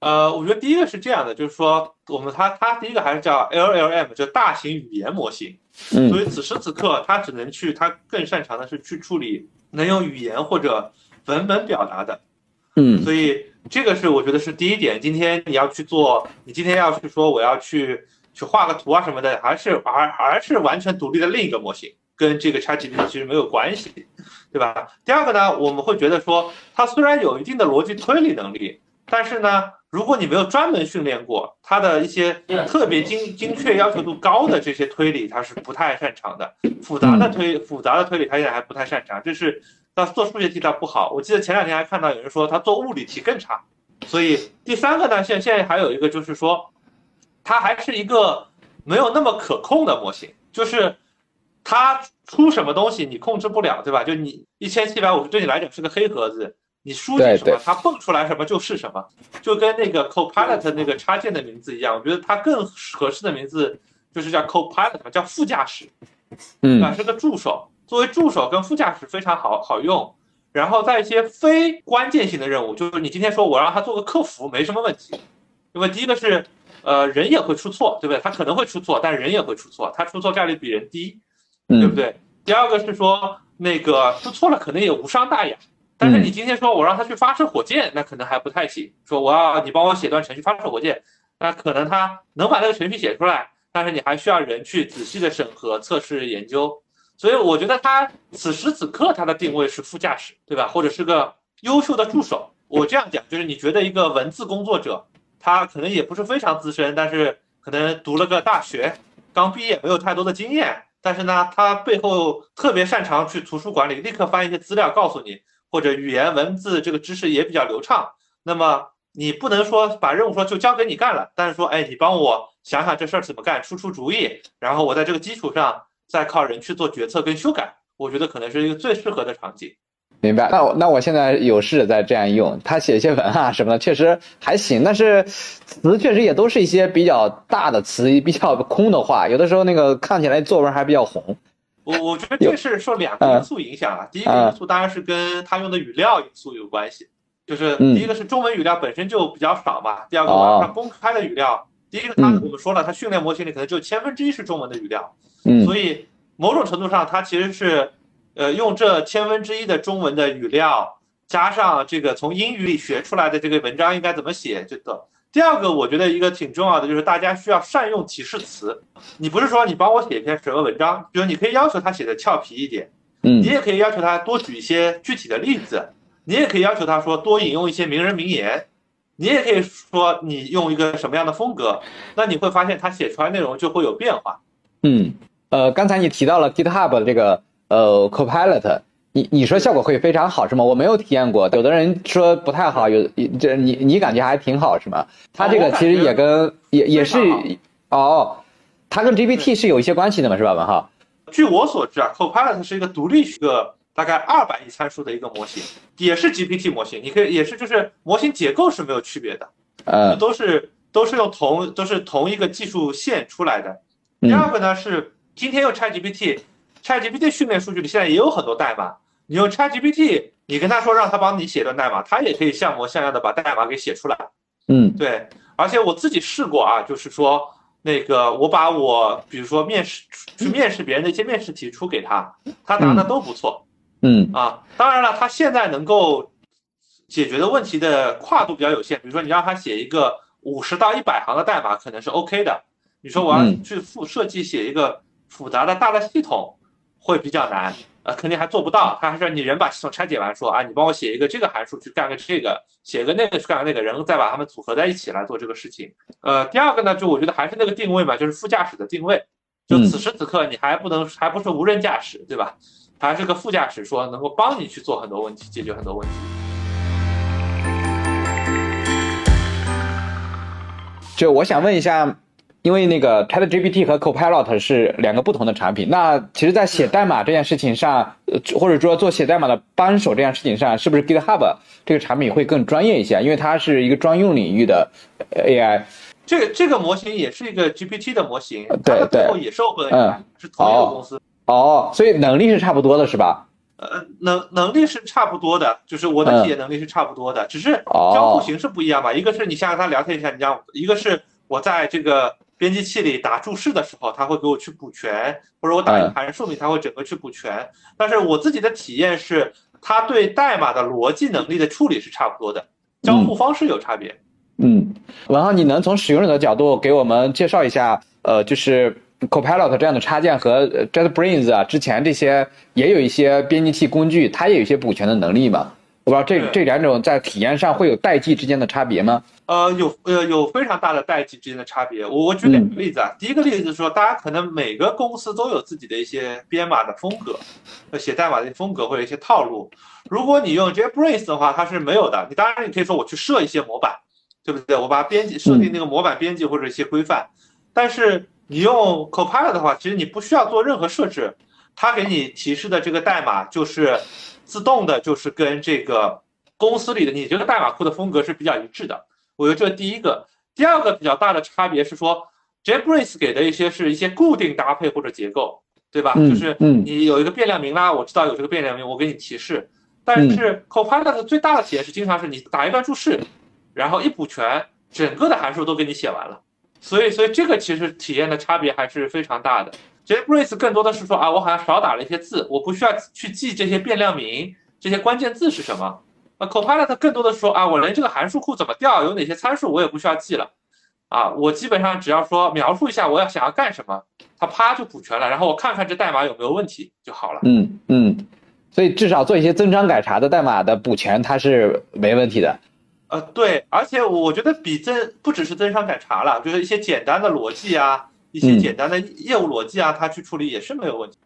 呃，我觉得第一个是这样的，就是说我们它它第一个还是叫 LLM，就大型语言模型。嗯。所以此时此刻，它只能去，它更擅长的是去处理能用语言或者文本表达的。嗯，所以这个是我觉得是第一点。今天你要去做，你今天要去说我要去去画个图啊什么的，还是而而是完全独立的另一个模型，跟这个 ChatGPT 其实没有关系，对吧？第二个呢，我们会觉得说，它虽然有一定的逻辑推理能力，但是呢，如果你没有专门训练过它的一些特别精精确要求度高的这些推理，它是不太擅长的。复杂的推复杂的推理，它现在还不太擅长，这是。他做数学题他不好，我记得前两天还看到有人说他做物理题更差，所以第三个呢，现现在还有一个就是说，它还是一个没有那么可控的模型，就是它出什么东西你控制不了，对吧？就你一千七百五十对你来讲是个黑盒子，你输进什么它蹦出来什么就是什么，就跟那个 Copilot 那个插件的名字一样，我觉得它更合适的名字就是叫 Copilot，叫副驾驶，嗯，是个助手。作为助手跟副驾驶非常好好用，然后在一些非关键性的任务，就是你今天说我让他做个客服没什么问题，因为第一个是，呃，人也会出错，对不对？他可能会出错，但人也会出错，他出错概率比人低，对不对？第二个是说那个出错了可能也无伤大雅，但是你今天说我让他去发射火箭，那可能还不太行。说我要你帮我写段程序发射火箭，那可能他能把那个程序写出来，但是你还需要人去仔细的审核、测试、研究。所以我觉得他此时此刻他的定位是副驾驶，对吧？或者是个优秀的助手。我这样讲，就是你觉得一个文字工作者，他可能也不是非常资深，但是可能读了个大学，刚毕业，没有太多的经验。但是呢，他背后特别擅长去图书馆里立刻翻一些资料告诉你，或者语言文字这个知识也比较流畅。那么你不能说把任务说就交给你干了，但是说，哎，你帮我想想这事儿怎么干，出出主意，然后我在这个基础上。再靠人去做决策跟修改，我觉得可能是一个最适合的场景。明白。那我那我现在有试在这样用，他写一些文啊什么的，确实还行，但是词确实也都是一些比较大的词，比较空的话，有的时候那个看起来作文还比较红。我我觉得这是受两个因素影响啊。第一个因素当然是跟他用的语料因素有关系，就是第一个是中文语料本身就比较少嘛。第二个网上公开的语料，第一个他我们说了，他训练模型里可能就千分之一是中文的语料，所以某种程度上它其实是。呃，用这千分之一的中文的语料，加上这个从英语里学出来的这个文章应该怎么写？这个第二个，我觉得一个挺重要的就是大家需要善用提示词。你不是说你帮我写一篇什么文章，比如你可以要求他写的俏皮一点，嗯，你也可以要求他多举一些具体的例子，你也可以要求他说多引用一些名人名言，你也可以说你用一个什么样的风格，那你会发现他写出来内容就会有变化。嗯，呃，刚才你提到了 GitHub 的这个。呃，Copilot，你你说效果会非常好是吗？我没有体验过，有的人说不太好，有这你你感觉还挺好是吗？它这个其实也跟也也是哦，它跟 GPT 是有一些关系的嘛是吧？文浩？据我所知啊，Copilot 是一个独立一个大概二百亿参数的一个模型，也是 GPT 模型，你可以也是就是模型结构是没有区别的，呃，都是都是用同都是同一个技术线出来的。第二个呢是今天用 ChatGPT。ChatGPT 训练数据里现在也有很多代码，你用 ChatGPT，你跟他说让他帮你写段代码，他也可以像模像样的把代码给写出来。嗯，对。而且我自己试过啊，就是说那个我把我比如说面试去面试别人的一些面试题出给他，他答的都不错。嗯啊，当然了，他现在能够解决的问题的跨度比较有限，比如说你让他写一个五十到一百行的代码可能是 OK 的，你说我要去复设计写一个复杂的大的系统。会比较难，呃，肯定还做不到。他还是你人把系统拆解完，说啊，你帮我写一个这个函数去干个这个，写个那个去干个那个，然后再把它们组合在一起来做这个事情。呃，第二个呢，就我觉得还是那个定位嘛，就是副驾驶的定位。就此时此刻你还不能，还不是无人驾驶，对吧？还是个副驾驶，说能够帮你去做很多问题，解决很多问题。就我想问一下。因为那个 ChatGPT 和 Copilot 是两个不同的产品，那其实，在写代码这件事情上，或者说做写代码的帮手这件事情上，是不是 GitHub 这个产品会更专业一些？因为它是一个专用领域的 AI。这个这个模型也是一个 GPT 的模型，对对，也是 OpenAI，是同一个公司。哦，所以能力是差不多的，是吧？呃，能能力是差不多的，就是我的体验能力是差不多的，只是交互形式不一样吧。一个是你先和他聊天一下，你讲；一个是我在这个。编辑器里打注释的时候，它会给我去补全，或者我打一个函数名，它会整个去补全。但是我自己的体验是，它对代码的逻辑能力的处理是差不多的，交互方式有差别。嗯，然后，你能从使用者的角度给我们介绍一下，呃，就是 Copilot 这样的插件和 JetBrains 啊，之前这些也有一些编辑器工具，它也有一些补全的能力嘛？我不知道这这两种在体验上会有代际之间的差别吗？呃，有呃有非常大的代际之间的差别。我我举两个例子啊。第一个例子是说，大家可能每个公司都有自己的一些编码的风格，写代码的风格或者一些套路。如果你用 JetBrains 的话，它是没有的。你当然你可以说我去设一些模板，对不对？我把编辑设定那个模板编辑或者一些规范。但是你用 Copilot 的话，其实你不需要做任何设置，它给你提示的这个代码就是。自动的，就是跟这个公司里的你这个代码库的风格是比较一致的。我觉得这第一个，第二个比较大的差别是说，JetBrains 给的一些是一些固定搭配或者结构，对吧？就是你有一个变量名啦，我知道有这个变量名，我给你提示。但是 Copilot 最大的体验是，经常是你打一段注释，然后一补全，整个的函数都给你写完了。所以，所以这个其实体验的差别还是非常大的。JetBrains 更多的是说啊，我好像少打了一些字，我不需要去记这些变量名，这些关键字是什么。那 Copilot 更多的说啊，我连这个函数库怎么调，有哪些参数我也不需要记了，啊，我基本上只要说描述一下我要想要干什么，它啪就补全了，然后我看看这代码有没有问题就好了。嗯嗯，所以至少做一些增删改查的代码的补全，它是没问题的。呃，对，而且我觉得比增不只是增删改查了，就是一些简单的逻辑啊。一些简单的业务逻辑啊，它去处理也是没有问题。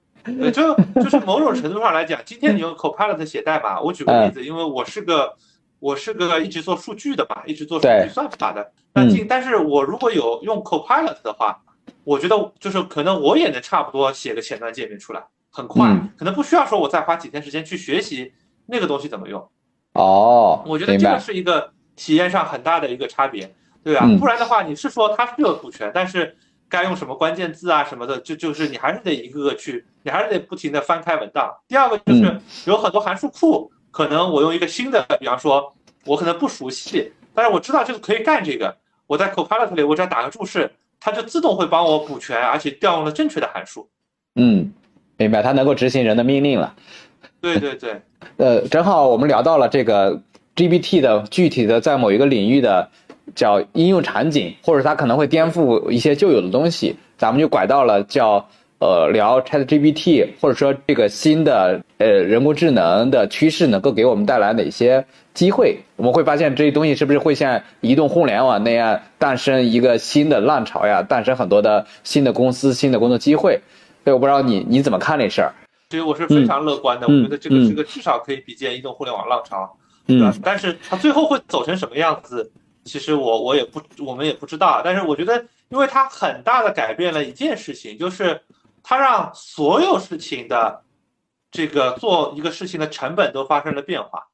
就就是某种程度上来讲，今天你用 Copilot 写代码，我举个例子，因为我是个我是个一直做数据的嘛，一直做数据算法的。那进但是我如果有用 Copilot 的话，我觉得就是可能我也能差不多写个前端界面出来，很快，嗯可能不需要说我再花几天时间去学习那个东西怎么用。哦，我觉得这个。是一个体验上很大的一个差别，对吧？嗯不然的话，你是说它是有股权，但是该用什么关键字啊什么的，就就是你还是得一个个去，你还是得不停的翻开文档。第二个就是嗯有很多函数库，可能我用一个新的，比方说我可能不熟悉，但是我知道这个可以干这个，我在 Copilot 里我只要打个注释，它就自动会帮我补全，而且调用了正确的函数。嗯，明白，它能够执行人的命令了。对对对，呃，正好我们聊到了这个 GPT 的具体的在某一个领域的叫应用场景，或者它可能会颠覆一些旧有的东西，咱们就拐到了叫呃聊 ChatGPT，或者说这个新的呃人工智能的趋势能够给我们带来哪些机会？我们会发现这些东西是不是会像移动互联网那样诞生一个新的浪潮呀，诞生很多的新的公司、新的工作机会？所以我不知道你你怎么看这事儿？所以我是非常乐观的，嗯我觉得这个嗯这个至少可以比肩移动互联网浪潮。对吧嗯？但是它最后会走成什么样子，其实我我也不我们也不知道。但是我觉得，因为它很大的改变了一件事情，就是它让所有事情的这个做一个事情的成本都发生了变化。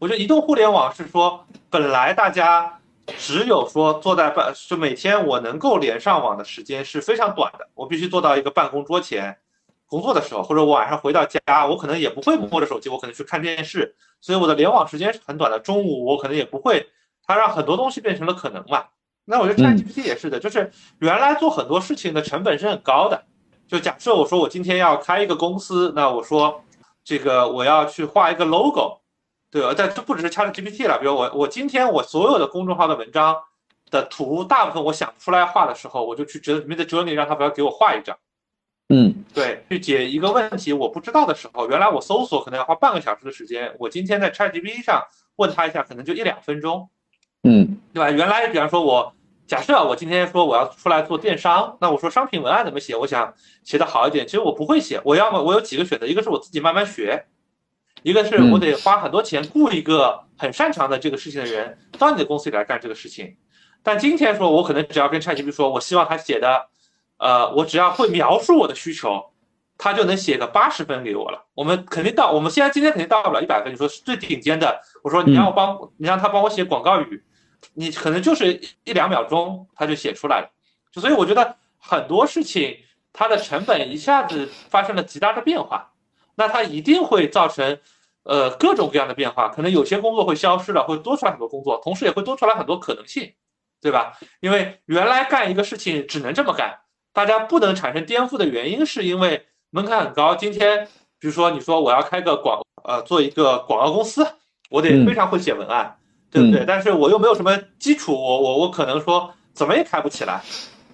我觉得移动互联网是说，本来大家只有说坐在办，就每天我能够连上网的时间是非常短的，我必须坐到一个办公桌前工作的时候，或者我晚上回到家，我可能也不会摸着手机，我可能去看电视，所以我的联网时间是很短的。中午我可能也不会，它让很多东西变成了可能嘛。那我觉得嗯 ChatGPT 也是的，就是原来做很多事情的成本是很高的。就假设我说我今天要开一个公司，那我说这个我要去画一个 logo，对吧？但这不只是 ChatGPT 了，比如我我今天我所有的公众号的文章的图，大部分我想不出来画的时候，我就去 Mid Journey 让他不要给我画一张。嗯对，去解一个问题我不知道的时候，原来我搜索可能要花半个小时的时间，我今天在 ChatGPT 上问他一下，可能就一两分钟，嗯对吧？原来比方说我假设我今天说我要出来做电商，那我说商品文案怎么写，我想写的好一点，其实我不会写，我要么我有几个选择，一个是我自己慢慢学，一个是我得花很多钱雇一个很擅长的这个事情的人到你的公司里来干这个事情。但今天说我可能只要跟 ChatGPT 说，我希望他写的，呃，我只要会描述我的需求，他就能写个八十分给我了。我们肯定到，我们现在今天肯定到不了一百分。你说是最顶尖的，我说你让我帮，你让他帮我写广告语，你可能就是一两秒钟他就写出来了。就所以我觉得很多事情它的成本一下子发生了极大的变化，那它一定会造成呃各种各样的变化。可能有些工作会消失了，会多出来很多工作，同时也会多出来很多可能性，对吧？因为原来干一个事情只能这么干，大家不能产生颠覆的原因是因为门槛很高。今天比如说你说我要开个广呃做一个广告公司，我得嗯非常会写文案，对不对？但是我又没有什么基础，我我我可能说怎么也开不起来。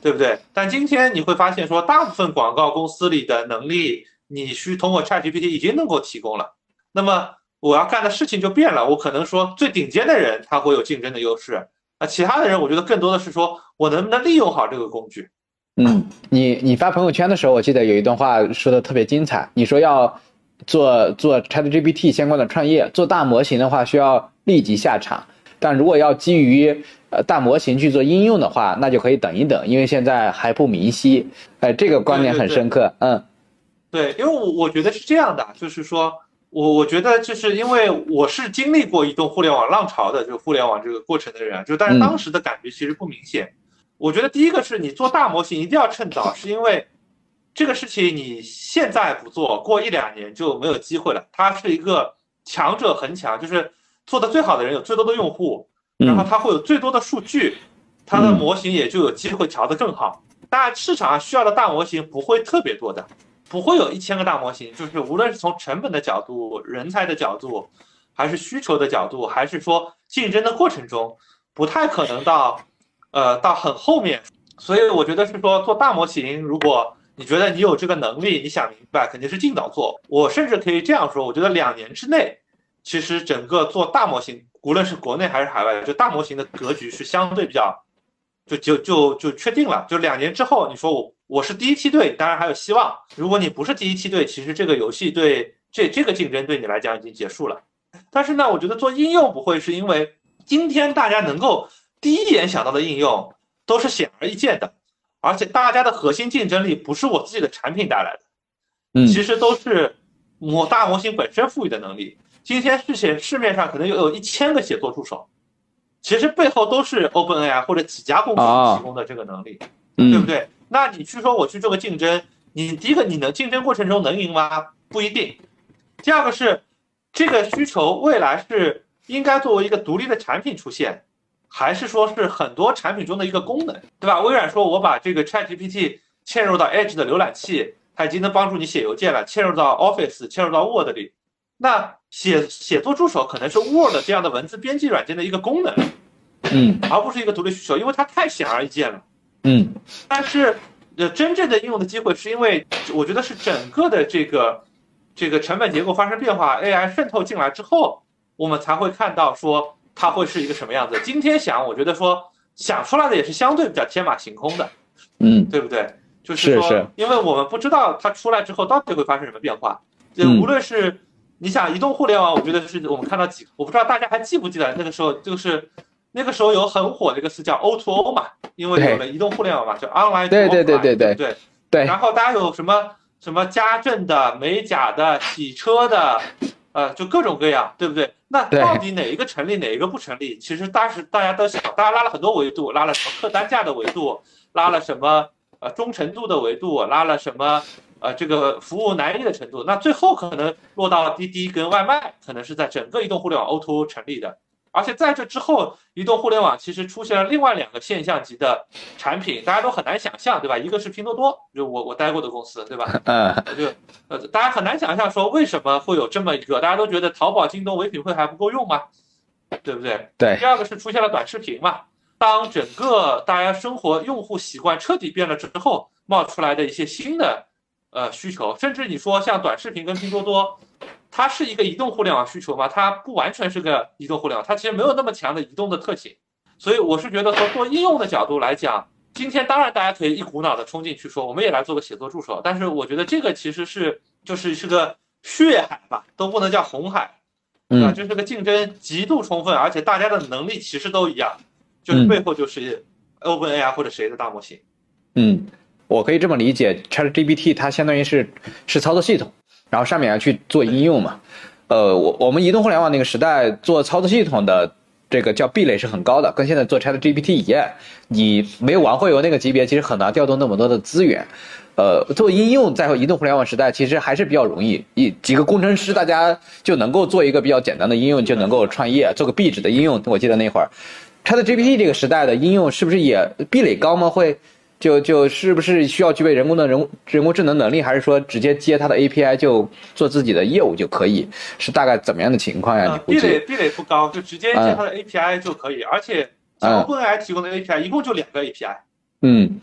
对不对？但今天你会发现，说大部分广告公司里的能力，你需通过 ChatGPT 已经能够提供了。那么我要干的事情就变了，我可能说最顶尖的人他会有竞争的优势，那其他的人我觉得更多的是说我能不能利用好这个工具。嗯，你你发朋友圈的时候，我记得有一段话说的特别精彩。你说要做做 ChatGPT 相关的创业，做大模型的话需要立即下场，但如果要基于呃大模型去做应用的话，那就可以等一等，因为现在还不明晰。哎、这个观点很深刻。嗯对，因为我我觉得是这样的，就是说我我觉得就是因为我是经历过移动互联网浪潮的，就互联网这个过程的人，就但是当时的感觉其实不明显。我觉得第一个是你做大模型一定要趁早，是因为这个事情你现在不做，过一两年就没有机会了。它是一个强者恒强，就是做的最好的人有最多的用户，然后嗯它会有最多的数据，它的模型也就有机会调得更好。当然，市场上需要的大模型不会特别多的，不会有一千个大模型，就是无论是从成本的角度、人才的角度，还是需求的角度，还是说竞争的过程中，不太可能到，呃，到很后面。所以我觉得是说做大模型，如果你觉得你有这个能力，你想明白，肯定是尽早做。我甚至可以这样说，我觉得两年之内，其实整个做大模型，无论是国内还是海外，就大模型的格局是相对比较，就就就就确定了。就两年之后，你说我我是第一梯队，当然还有希望。如果你不是第一梯队，其实这个游戏对这这个竞争对你来讲已经结束了。但是呢，我觉得做应用不会是因为今天大家能够第一眼想到的应用都是显而易见的，而且大家的核心竞争力不是我自己的产品带来的，嗯其实都是模大模型本身赋予的能力。今天市写市面上可能有有一千个写作助手，其实背后都是 OpenAI 或者几家公啊司提供的这个能力，对不嗯对？那你去说我去做个竞争，你第一个你能竞争过程中能赢吗？不一定。第二个是这个需求未来是应该作为一个独立的产品出现，还是说是很多产品中的一个功能，对吧？微软说我把这个 ChatGPT 嵌入到 Edge 的浏览器，它已经能帮助你写邮件了，嵌入到 Office，嵌入到 Word 里。那写写作助手可能是 Word 这样的文字编辑软件的一个功能，嗯而不是一个独立需求，因为它太显而易见了。嗯但是，呃，真正的应用的机会是因为我觉得是整个的这个这个成本结构发生变化，AI 渗透进来之后，我们才会看到说它会是一个什么样子。今天想，我觉得说想出来的也是相对比较天马行空的，嗯对不对？就是说，因为我们不知道它出来之后到底会发生什么变化。就嗯无论是你想移动互联网，我觉得是我们看到几，我不知道大家还记不记得那个时候，就是那个时候有很火的一个词叫 O to O 嘛，因为有了移动互联网嘛，叫 online 对对对对。对然后大家有什么什么家政的、美甲的、洗车的，呃，就各种各样，对不对？那到底哪一个成立，哪一个不成立？其实当时大家都想，大家拉了很多维度，拉了什么客单价的维度，拉了什么呃忠诚度的维度，拉了什么呃这个服务难易的程度。那最后可能落到了滴滴跟外卖，可能是在整个移动互联网 O2O 成立的。而且在这之后，移动互联网其实出现了另外两个现象级的产品，大家都很难想象，对吧？一个是拼多多，就我我待过的公司，对吧？嗯就呃，大家很难想象说为什么会有这么一个，大家都觉得淘宝、京东、唯品会还不够用吗？对不对？对第二个是出现了短视频嘛，当整个大家生活用户习惯彻底变了之后，冒出来的一些新的呃需求，甚至你说像短视频跟拼多多，它是一个移动互联网需求吗？它不完全是个移动互联网，它其实没有那么强的移动的特性。所以我是觉得从，做应用的角度来讲，今天当然大家可以一股脑的冲进去说，我们也来做个写作助手。但是我觉得这个其实是就是是个血海吧，都不能叫红海，对吧？嗯就是个竞争极度充分，而且大家的能力其实都一样，就是背后就是 OpenAI 或者谁的大模型。嗯，我可以这么理解，ChatGPT 它相当于是是操作系统，然后上面要去做应用嘛。呃，我我们移动互联网那个时代做操作系统的这个叫壁垒是很高的，跟现在做 ChatGPT 一样，你没有玩会游那个级别，其实很难调动那么多的资源。呃，做应用在移动互联网时代，其实还是比较容易，一几个工程师大家就能够做一个比较简单的应用，就能够创业，做个壁纸的应用。我记得那会儿，ChatGPT 这个时代的应用是不是也壁垒高吗？会就就是不是需要具备人工的人人工智能能力，还是说直接接它的 API 就做自己的业务就可以？是大概怎么样的情况呀？呃你估计？壁垒壁垒不高，就直接接它的 API 就可以。而且像嗯 OpenAI 提供的 API 一共就两个 API，嗯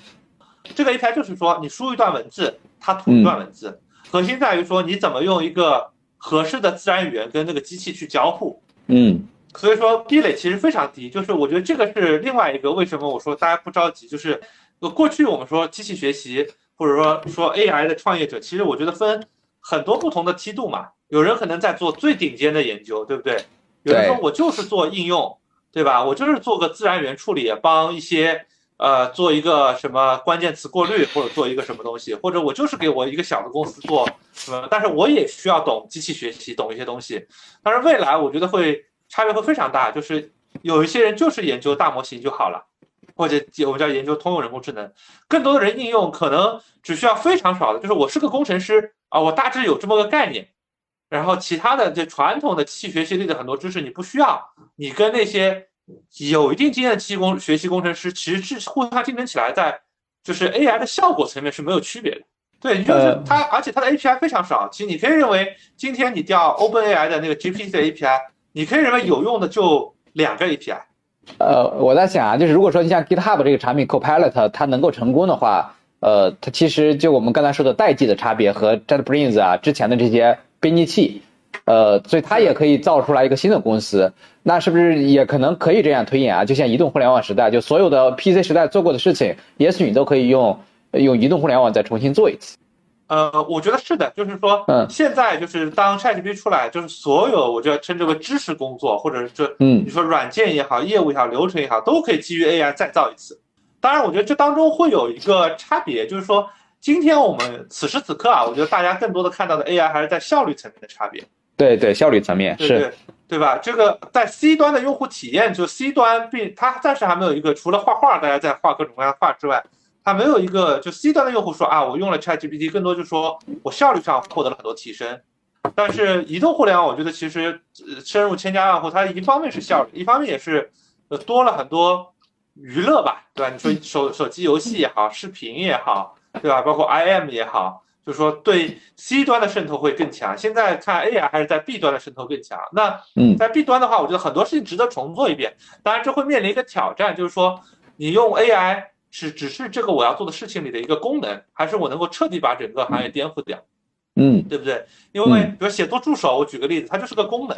这个 API 就是说你输一段文字，它吐一段文字，核心在于说你怎么用一个合适的自然语言跟那个机器去交互。嗯所以说壁垒其实非常低，就是我觉得这个是另外一个为什么我说大家不着急，就是呃过去我们说机器学习或者说说 AI 的创业者，其实我觉得分很多不同的梯度嘛，有人可能在做最顶尖的研究，对不对？有人说我就是做应用，对吧？我就是做个自然语言处理，帮一些呃做一个什么关键词过滤，或者做一个什么东西，或者我就是给我一个小的公司做什么，但是我也需要懂机器学习，懂一些东西。但是未来我觉得会差别会非常大，就是有一些人就是研究大模型就好了，或者我们叫研究通用人工智能，更多的人应用可能只需要非常少的，就是我是个工程师啊，我大致有这么个概念，然后其他的这传统的机器学习类的很多知识你不需要，你跟那些有一定经验的机器工学习工程师其实是互相竞争起来，在就是 AI 的效果层面是没有区别的。对，你就是呃它，而且它的 API 非常少。其实你可以认为，今天你调 OpenAI 的那个 GPT 的 API，你可以认为有用的就两个 API。呃，我在想啊，就是如果说你像 GitHub 这个产品 Copilot 它能够成功的话，呃，它其实就我们刚才说的代际的差别和 JetBrains 啊之前的这些编辑器，呃，所以它也可以造出来一个新的公司。那是不是也可能可以这样推演啊？就像移动互联网时代，就所有的 PC 时代做过的事情，也许你都可以用用移动互联网再重新做一次。呃，我觉得是的，就是说，嗯现在就是当 ChatGPT 出来，就是所有我就要称之为知识工作，或者是这嗯你说软件也好，业务也好，流程也好，都可以基于 AI 再造一次。当然，我觉得这当中会有一个差别，就是说，今天我们此时此刻啊，我觉得大家更多的看到的 AI 还是在效率层面的差别。对对，效率层面是，对对吧？这个在 C 端的用户体验，就 C 端并它暂时还没有一个，除了画画，大家在画各种各样的画之外，它没有一个就 C 端的用户说啊，我用了 ChatGPT，更多就是说我效率上获得了很多提升。但是移动互联网，我觉得其实深入千家万户，它一方面是效率，一方面也是呃多了很多娱乐吧，对吧？你说手手机游戏也好，视频也好，对吧？包括 IM 也好。就是说，对 C 端的渗透会更强。现在看 AI 还是在 B 端的渗透更强。那在 B 端的话，我觉得很多事情值得重做一遍。当然，这会面临一个挑战，就是说，你用 AI 是只是这个我要做的事情里的一个功能，还是我能够彻底把整个行业颠覆掉？嗯，对不对？因为比如写作助手，我举个例子，它就是个功能，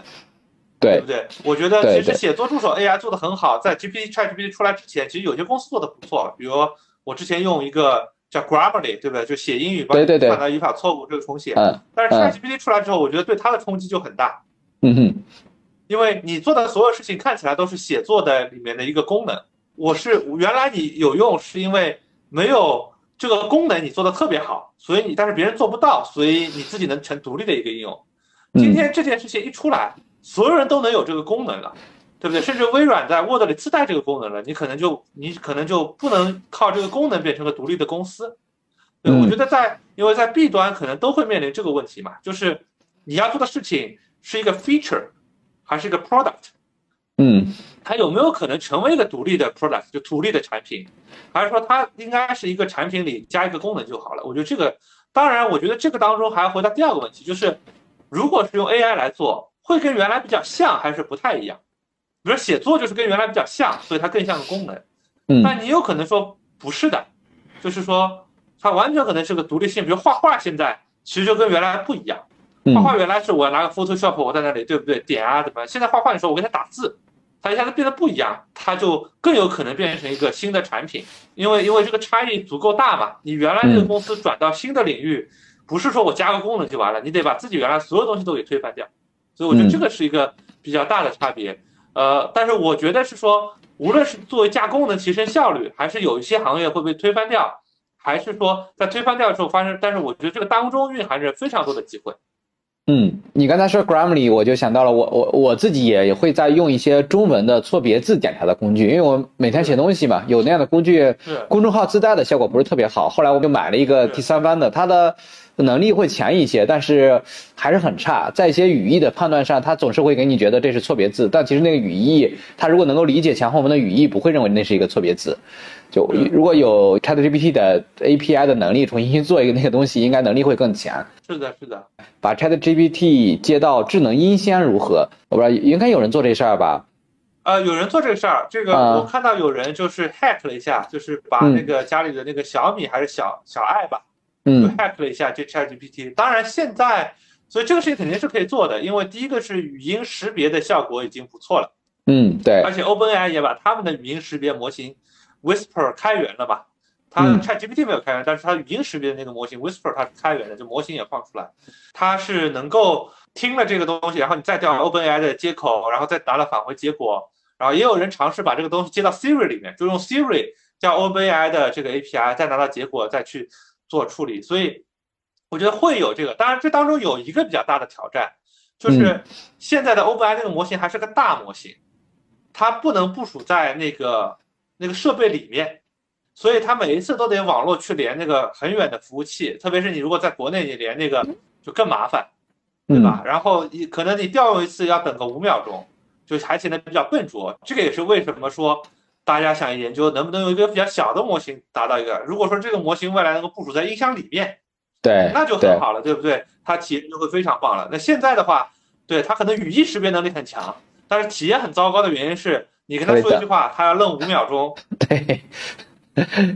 对不对？我觉得其实写作助手 AI 做的很好，在 GPT ChatGPT 出来之前，其实有些公司做的不错。比如我之前用一个。叫 Grammarly，对不对？就写英语帮你判断语法错误，这个重写。嗯。但是 ChatGPT 出来之后，我觉得对它的冲击就很大。嗯哼。因为你做的所有事情看起来都是写作的里面的一个功能。我是原来你有用，是因为没有这个功能你做的特别好，所以你但是别人做不到，所以你自己能成独立的一个应用。今天这件事情一出来，所有人都能有这个功能了。对不对？甚至微软在 Word 里自带这个功能了，你可能就你可能就不能靠这个功能变成个独立的公司。对，我觉得在因为在 B 端可能都会面临这个问题嘛，就是你要做的事情是一个 feature 还是一个 product？嗯，它有没有可能成为一个独立的 product，就独立的产品，还是说它应该是一个产品里加一个功能就好了？我觉得这个，当然，我觉得这个当中还要回答第二个问题，就是如果是用 AI 来做，会跟原来比较像还是不太一样？比如写作就是跟原来比较像，所以它更像个功能。嗯，但你有可能说不是的，就是说它完全可能是个独立性。比如画画现在其实就跟原来不一样。画画原来是我拿个 Photoshop 我在那里对不对点啊怎么？现在画画的时候我给它打字，它一下子变得不一样，它就更有可能变成一个新的产品。因为因为这个差异足够大嘛。你原来这个公司转到新的领域，不是说我加个功能就完了，你得把自己原来所有东西都给推翻掉。所以我觉得这个是一个比较大的差别。呃，但是我觉得是说，无论是作为加功能提升效率，还是有一些行业会被推翻掉，还是说在推翻掉的时候发生，但是我觉得这个当中蕴含着非常多的机会。嗯，你刚才说 Grammarly，我就想到了，我我我自己也也会在用一些中文的错别字检查的工具，因为我每天写东西嘛，有那样的工具，公众号自带的效果不是特别好，后来我就买了一个第三方的，它的。能力会强一些，但是还是很差。在一些语义的判断上，它总是会给你觉得这是错别字，但其实那个语义，它如果能够理解前后文的语义，不会认为那是一个错别字。就如果有 ChatGPT 的 API 的能力，重新去做一个那个东西，应该能力会更强。是的，是的。把 ChatGPT 接到智能音箱如何？我不知道，应该有人做这事儿吧？呃，有人做这个事儿。这个我看到有人就是 hack 了一下，就是把那个家里的那个小米还是小小爱吧。嗯，hack 了一下这 ChatGPT，当然现在，所以这个事情肯定是可以做的，因为第一个是语音识别的效果已经不错了，嗯，对，而且 OpenAI 也把他们的语音识别模型 Whisper 开源了吧？它 ChatGPT 没有开源，但是它语音识别的那个模型 Whisper 它是开源的，就模型也放出来，它是能够听了这个东西，然后你再调 OpenAI 的接口，然后再拿了返回结果，然后也有人尝试把这个东西接到 Siri 里面，就用 Siri 叫 OpenAI 的这个 API，再拿到结果再去。做处理，所以我觉得会有这个。当然，这当中有一个比较大的挑战，就是现在的 OpenAI 这个模型还是个大模型，它不能部署在那个那个设备里面，所以它每一次都得网络去连那个很远的服务器。特别是你如果在国内，你连那个就更麻烦，对吧？然后你可能你调用一次要等个五秒钟，就还显得比较笨拙。这个也是为什么说。大家想研究能不能用一个比较小的模型达到一个？如果说这个模型未来能够部署在音箱里面，对，那就很好了，对不对？它体验就会非常棒了。那现在的话，对它可能语义识别能力很强，但是体验很糟糕的原因是你跟他说一句话，他要愣五秒钟。对，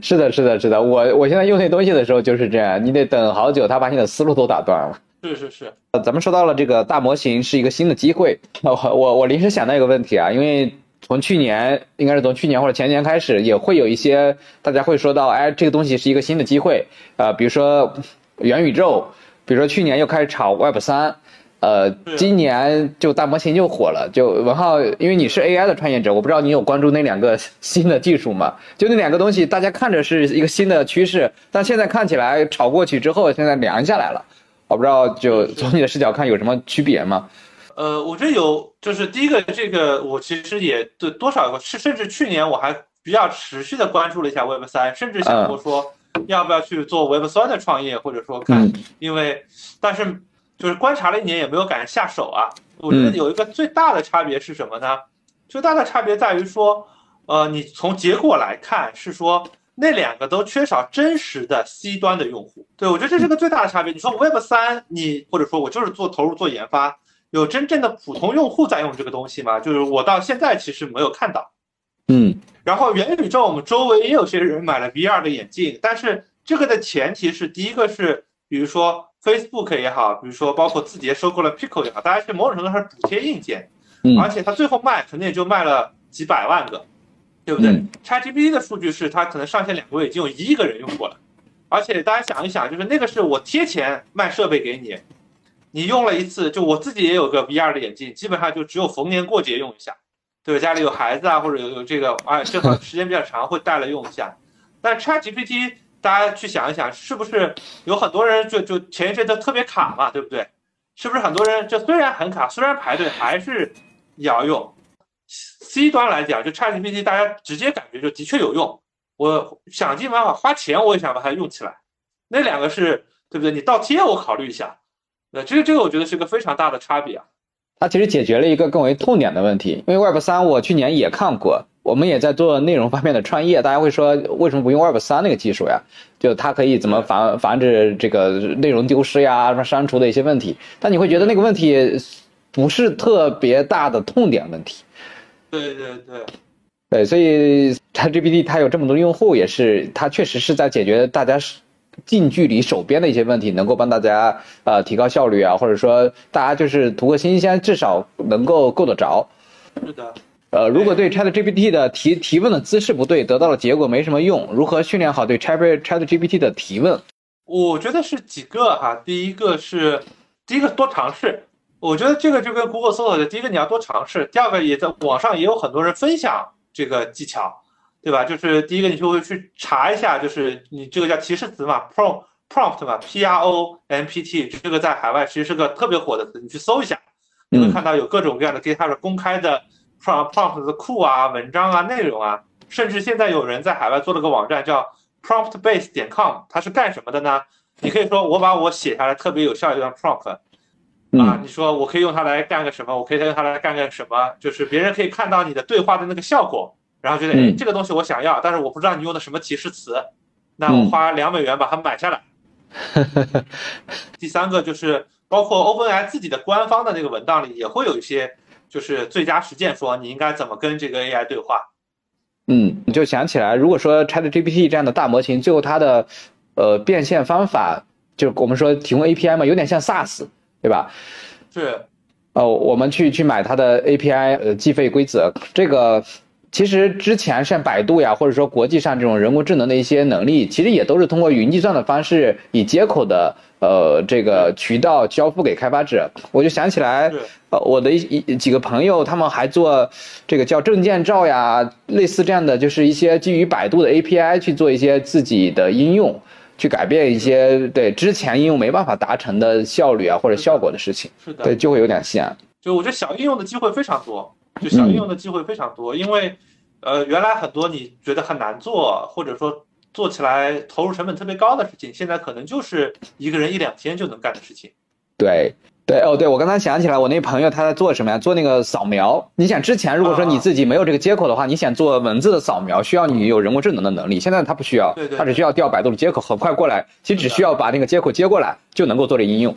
是的，是的，是的。我我现在用那东西的时候就是这样，你得等好久，他把你的思路都打断了。是是是。呃，咱们说到了这个大模型是一个新的机会，我我我临时想到一个问题啊，因为。从去年应该是从去年或者前年开始，也会有一些大家会说到，哎，这个东西是一个新的机会，呃，比如说元宇宙，比如说去年又开始炒 Web 三，呃，今年就大模型又火了。就文浩，因为你是 AI 的创业者，我不知道你有关注那两个新的技术吗？就那两个东西，大家看着是一个新的趋势，但现在看起来炒过去之后，现在凉下来了。我不知道，就从你的视角看有什么区别吗？呃，我觉得有，就是第一个，这个我其实也对多少个，是甚至去年我还比较持续的关注了一下 Web 三，甚至想过说要不要去做 Web 三的创业，或者说看，因为但是。就是观察了一年也没有敢下手啊。我觉得有一个最大的差别是什么呢？最大的差别在于说，呃，你从结果来看是说那两个都缺少真实的 C 端的用户。对我觉得这是个最大的差别。你说 Web 三，你或者说我就是做投入做研发，有真正的普通用户在用这个东西吗？就是我到现在其实没有看到。嗯。然后元宇宙，我们周围也有些人买了 VR 的眼镜，但是这个的前提是第一个是，比如说。Facebook 也好，比如说包括字节收购了 Pico 也好，大家是某种程度上是补贴硬件，而且它最后卖可能也就卖了几百万个，对不对？ChatGPT 的数据是它可能上线两个月已经有一亿个人用过了，而且大家想一想，就是那个是我贴钱卖设备给你，你用了一次，就我自己也有个 VR 的眼镜，基本上就只有逢年过节用一下，对吧？家里有孩子啊，或者有有这个啊，正好时间比较长会带来用一下，但 ChatGPT。大家去想一想，是不是有很多人就就前一阵都特别卡嘛，对不对？是不是很多人就虽然很卡，虽然排队，还是也要用？C 端来讲，就 ChatGPT，大家直接感觉就的确有用。我想尽办法花钱，我也想把它用起来。那两个是对不对？你倒贴我考虑一下。呃这个这个，我觉得是个非常大的差别啊。它其实解决了一个更为痛点的问题，因为 Web 三我去年也看过。我们也在做内容方面的创业，大家会说为什么不用 Web 三那个技术呀？就它可以怎么防防止这个内容丢失呀、什么删除的一些问题？但你会觉得那个问题不是特别大的痛点问题。对对对，对，所以 ChatGPT 它有这么多用户，也是它确实是在解决大家近距离手边的一些问题，能够帮大家呃提高效率啊，或者说大家就是图个新鲜，至少能够够得着。是的。呃，如果对 Chat GPT 的提提问的姿势不对，得到的结果没什么用。如何训练好对 Chat Chat GPT 的提问？我觉得是几个哈。第一个是，第一个多尝试。我觉得这个就跟 Google 搜索的，第一个你要多尝试。第二个也在网上也有很多人分享这个技巧，对吧？就是第一个你就会去查一下，就是你这个叫提示词嘛，prompt prompt 嘛，P R O M P T，这个在海外其实是个特别火的词，你去搜一下，你会看到有各种各样的 GitHub 公开的。Prompt 的库啊、文章啊、内容啊，甚至现在有人在海外做了个网站叫 promptbase 点 com，它是干什么的呢？你可以说我把我写下来特别有效一段 prompt，啊，你说我可以用它来干个什么？我可以用它来干个什么？就是别人可以看到你的对话的那个效果，然后觉得哎，这个东西我想要，但是我不知道你用的什么提示词，那我花两美元把它买下来。第三个就是包括 OpenAI 自己的官方的那个文档里也会有一些。就是最佳实践，说你应该怎么跟这个 AI 对话。嗯，你就想起来，如果说 ChatGPT 这样的大模型，最后它的呃变现方法，就我们说提供 API 嘛，有点像 SaaS，对吧？是。呃，我们去去买它的 API，呃，计费规则，这个其实之前像百度呀，或者说国际上这种人工智能的一些能力，其实也都是通过云计算的方式，以接口的。呃，这个渠道交付给开发者，我就想起来，呃，我的一一几个朋友，他们还做这个叫证件照呀，类似这样的，就是一些基于百度的 API 去做一些自己的应用，去改变一些对之前应用没办法达成的效率啊或者效果的事情。是的，对，就会有点像。就我觉得小应用的机会非常多，就小应用的机会非常多，因为，呃，原来很多你觉得很难做，或者说。做起来投入成本特别高的事情，现在可能就是一个人一两天就能干的事情。对对哦，对我刚才想起来，我那朋友他在做什么呀？做那个扫描。你想之前如果说你自己没有这个接口的话，你想做文字的扫描，需要你有人工智能的能力。现在他不需要，他只需要调百度的接口，很快过来。其实只需要把那个接口接过来，就能够做这应用。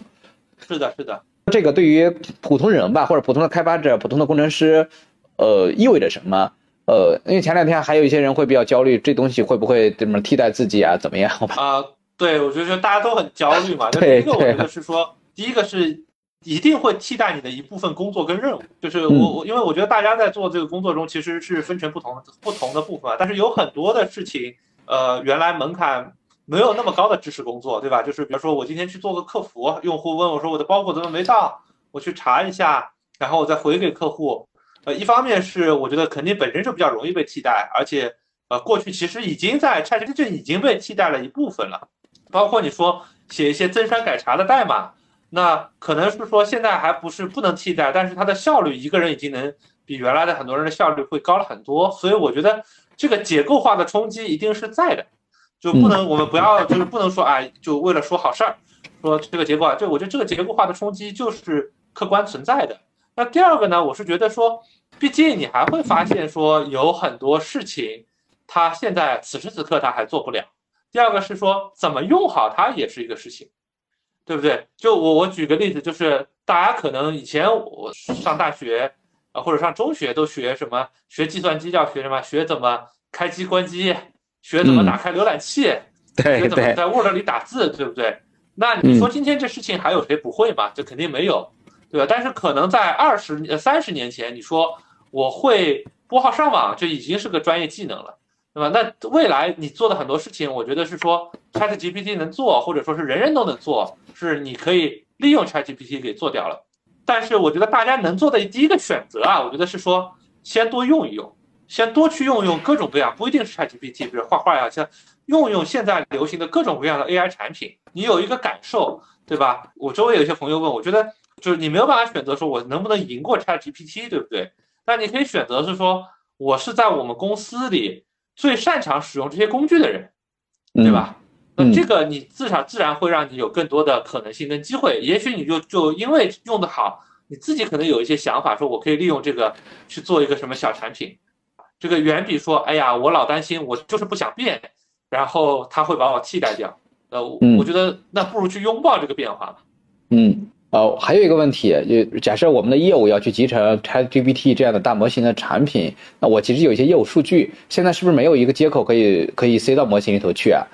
是的，是的。这个对于普通人吧，或者普通的开发者、普通的工程师，呃，意味着什么？呃，因为前两天还有一些人会比较焦虑，这东西会不会怎么替代自己啊？怎么样？啊，对，我觉得大家都很焦虑嘛。第一个，我觉得是说，第一个是一定会替代你的一部分工作跟任务。就是我我，因为我觉得大家在做这个工作中其实是分成不同不同的部分，但是有很多的事情，呃，原来门槛没有那么高的知识工作，对吧？就是比如说我今天去做个客服，用户问我说我的包裹怎么没到，我去查一下，然后我再回给客户。呃，一方面是我觉得肯定本身就比较容易被替代，而且呃，过去其实已经在 ChatGPT 已经被替代了一部分了，包括你说写一些增删改查的代码，那可能是说现在还不是不能替代，但是它的效率一个人已经能比原来的很多人的效率会高了很多，所以我觉得这个结构化的冲击一定是在的，就不能我们不要就是不能说哎，就为了说好事儿，说这个结构，就我觉得这个结构化的冲击就是客观存在的。那第二个呢，我是觉得说，毕竟你还会发现说有很多事情，他现在此时此刻他还做不了。第二个是说怎么用好它也是一个事情，对不对？就我我举个例子，就是大家可能以前我上大学啊或者上中学都学什么，学计算机要学什么，学怎么开机关机，学怎么打开浏览器，学怎么在 Word 里打字，对不对？那你说今天这事情还有谁不会吗？这肯定没有。对吧？但是可能在二十呃三十年前，你说我会拨号上网就已经是个专业技能了，对吧？那未来你做的很多事情，我觉得是说 ChatGPT 能做，或者说是人人都能做，是你可以利用 ChatGPT 给做掉了。但是我觉得大家能做的第一个选择啊，我觉得是说先多用一用，先多去用用各种各样，不一定是 ChatGPT，比如画画呀，像用用现在流行的各种各样的 AI 产品，你有一个感受，对吧？我周围有些朋友问，我觉得。就是你没有办法选择说，我能不能赢过 ChatGPT，对不对？但你可以选择是说，我是在我们公司里最擅长使用这些工具的人，对吧？那这个你至少自然会让你有更多的可能性跟机会。也许你就就因为用得好，你自己可能有一些想法，说我可以利用这个去做一个什么小产品，这个远比说，哎呀，我老担心我就是不想变，然后他会把我替代掉。呃，我觉得那不如去拥抱这个变化吧。嗯。哦，还有一个问题，就假设我们的业务要去集成 ChatGPT 这样的大模型的产品，那我其实有一些业务数据，现在是不是没有一个接口可以可以塞到模型里头去啊？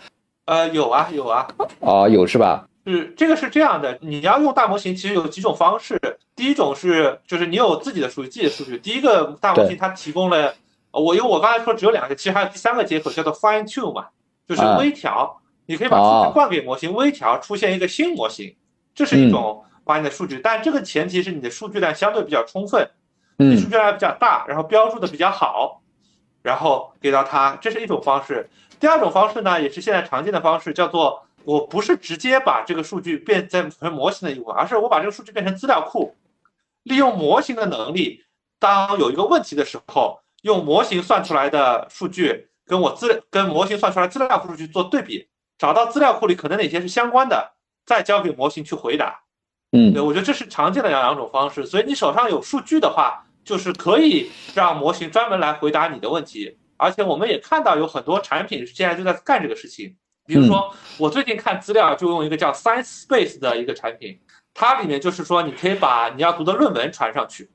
呃，有啊，有啊。哦，有是吧？是这个是这样的，你要用大模型，其实有几种方式。第一种是，就是你有自己的数据，自己的数据。第一个大模型它提供了，我因为我刚才说只有两个，其实还有第三个接口叫做 Fine Tune 嘛，就是微调，你可以把数据灌给模型，微调出现一个新模型，这是一种。把你的数据，但这个前提是你的数据量相对比较充分，你数据量比较大，然后标注的比较好，然后给到他，这是一种方式。第二种方式呢，也是现在常见的方式，叫做我不是直接把这个数据变成模型的一部分，而是我把这个数据变成资料库，利用模型的能力，当有一个问题的时候，用模型算出来的数据跟我资跟模型算出来资料库数据做对比，找到资料库里可能哪些是相关的，再交给模型去回答。嗯，对，我觉得这是常见的两两种方式，所以你手上有数据的话，就是可以让模型专门来回答你的问题。而且我们也看到有很多产品现在就在干这个事情。比如说，我最近看资料就用一个叫 Science Space 的一个产品，它里面就是说你可以把你要读的论文传上去，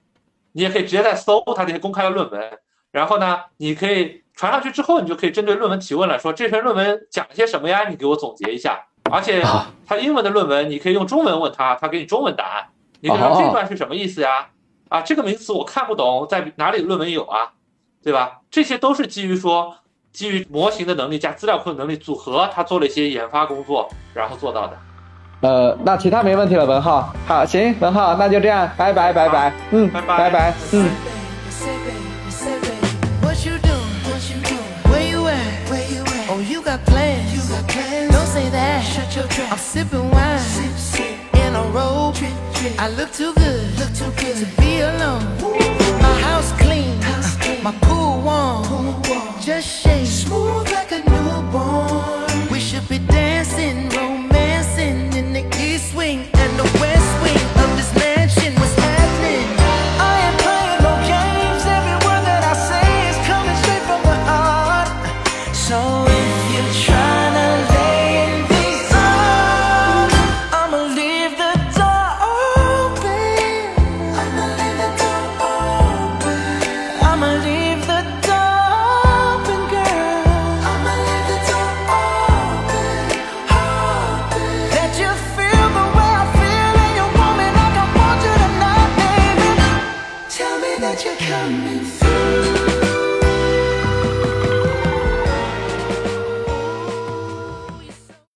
你也可以直接在搜它那些公开的论文，然后呢，你可以传上去之后，你就可以针对论文提问了，说这篇论文讲了些什么呀？你给我总结一下。而且他英文的论文，你可以用中文问他，他给你中文答案。你可以说这段是什么意思呀？啊，这个名词我看不懂，在哪里论文有啊？对吧？这些都是基于说，基于模型的能力加资料库的能力组合，他做了一些研发工作，然后做到的。呃，那其他没问题了，文浩。好，行，文浩，那就这样，拜拜，拜拜，嗯，拜拜，拜拜，嗯。say that. Shut your trap. I'm sipping wine sip, sip. in a robe. Trip, trip. I look too good, look too good to be alone. Ooh. My house clean, house clean. my pool warm. pool warm. Just shake smooth like a newborn. We should be dancing,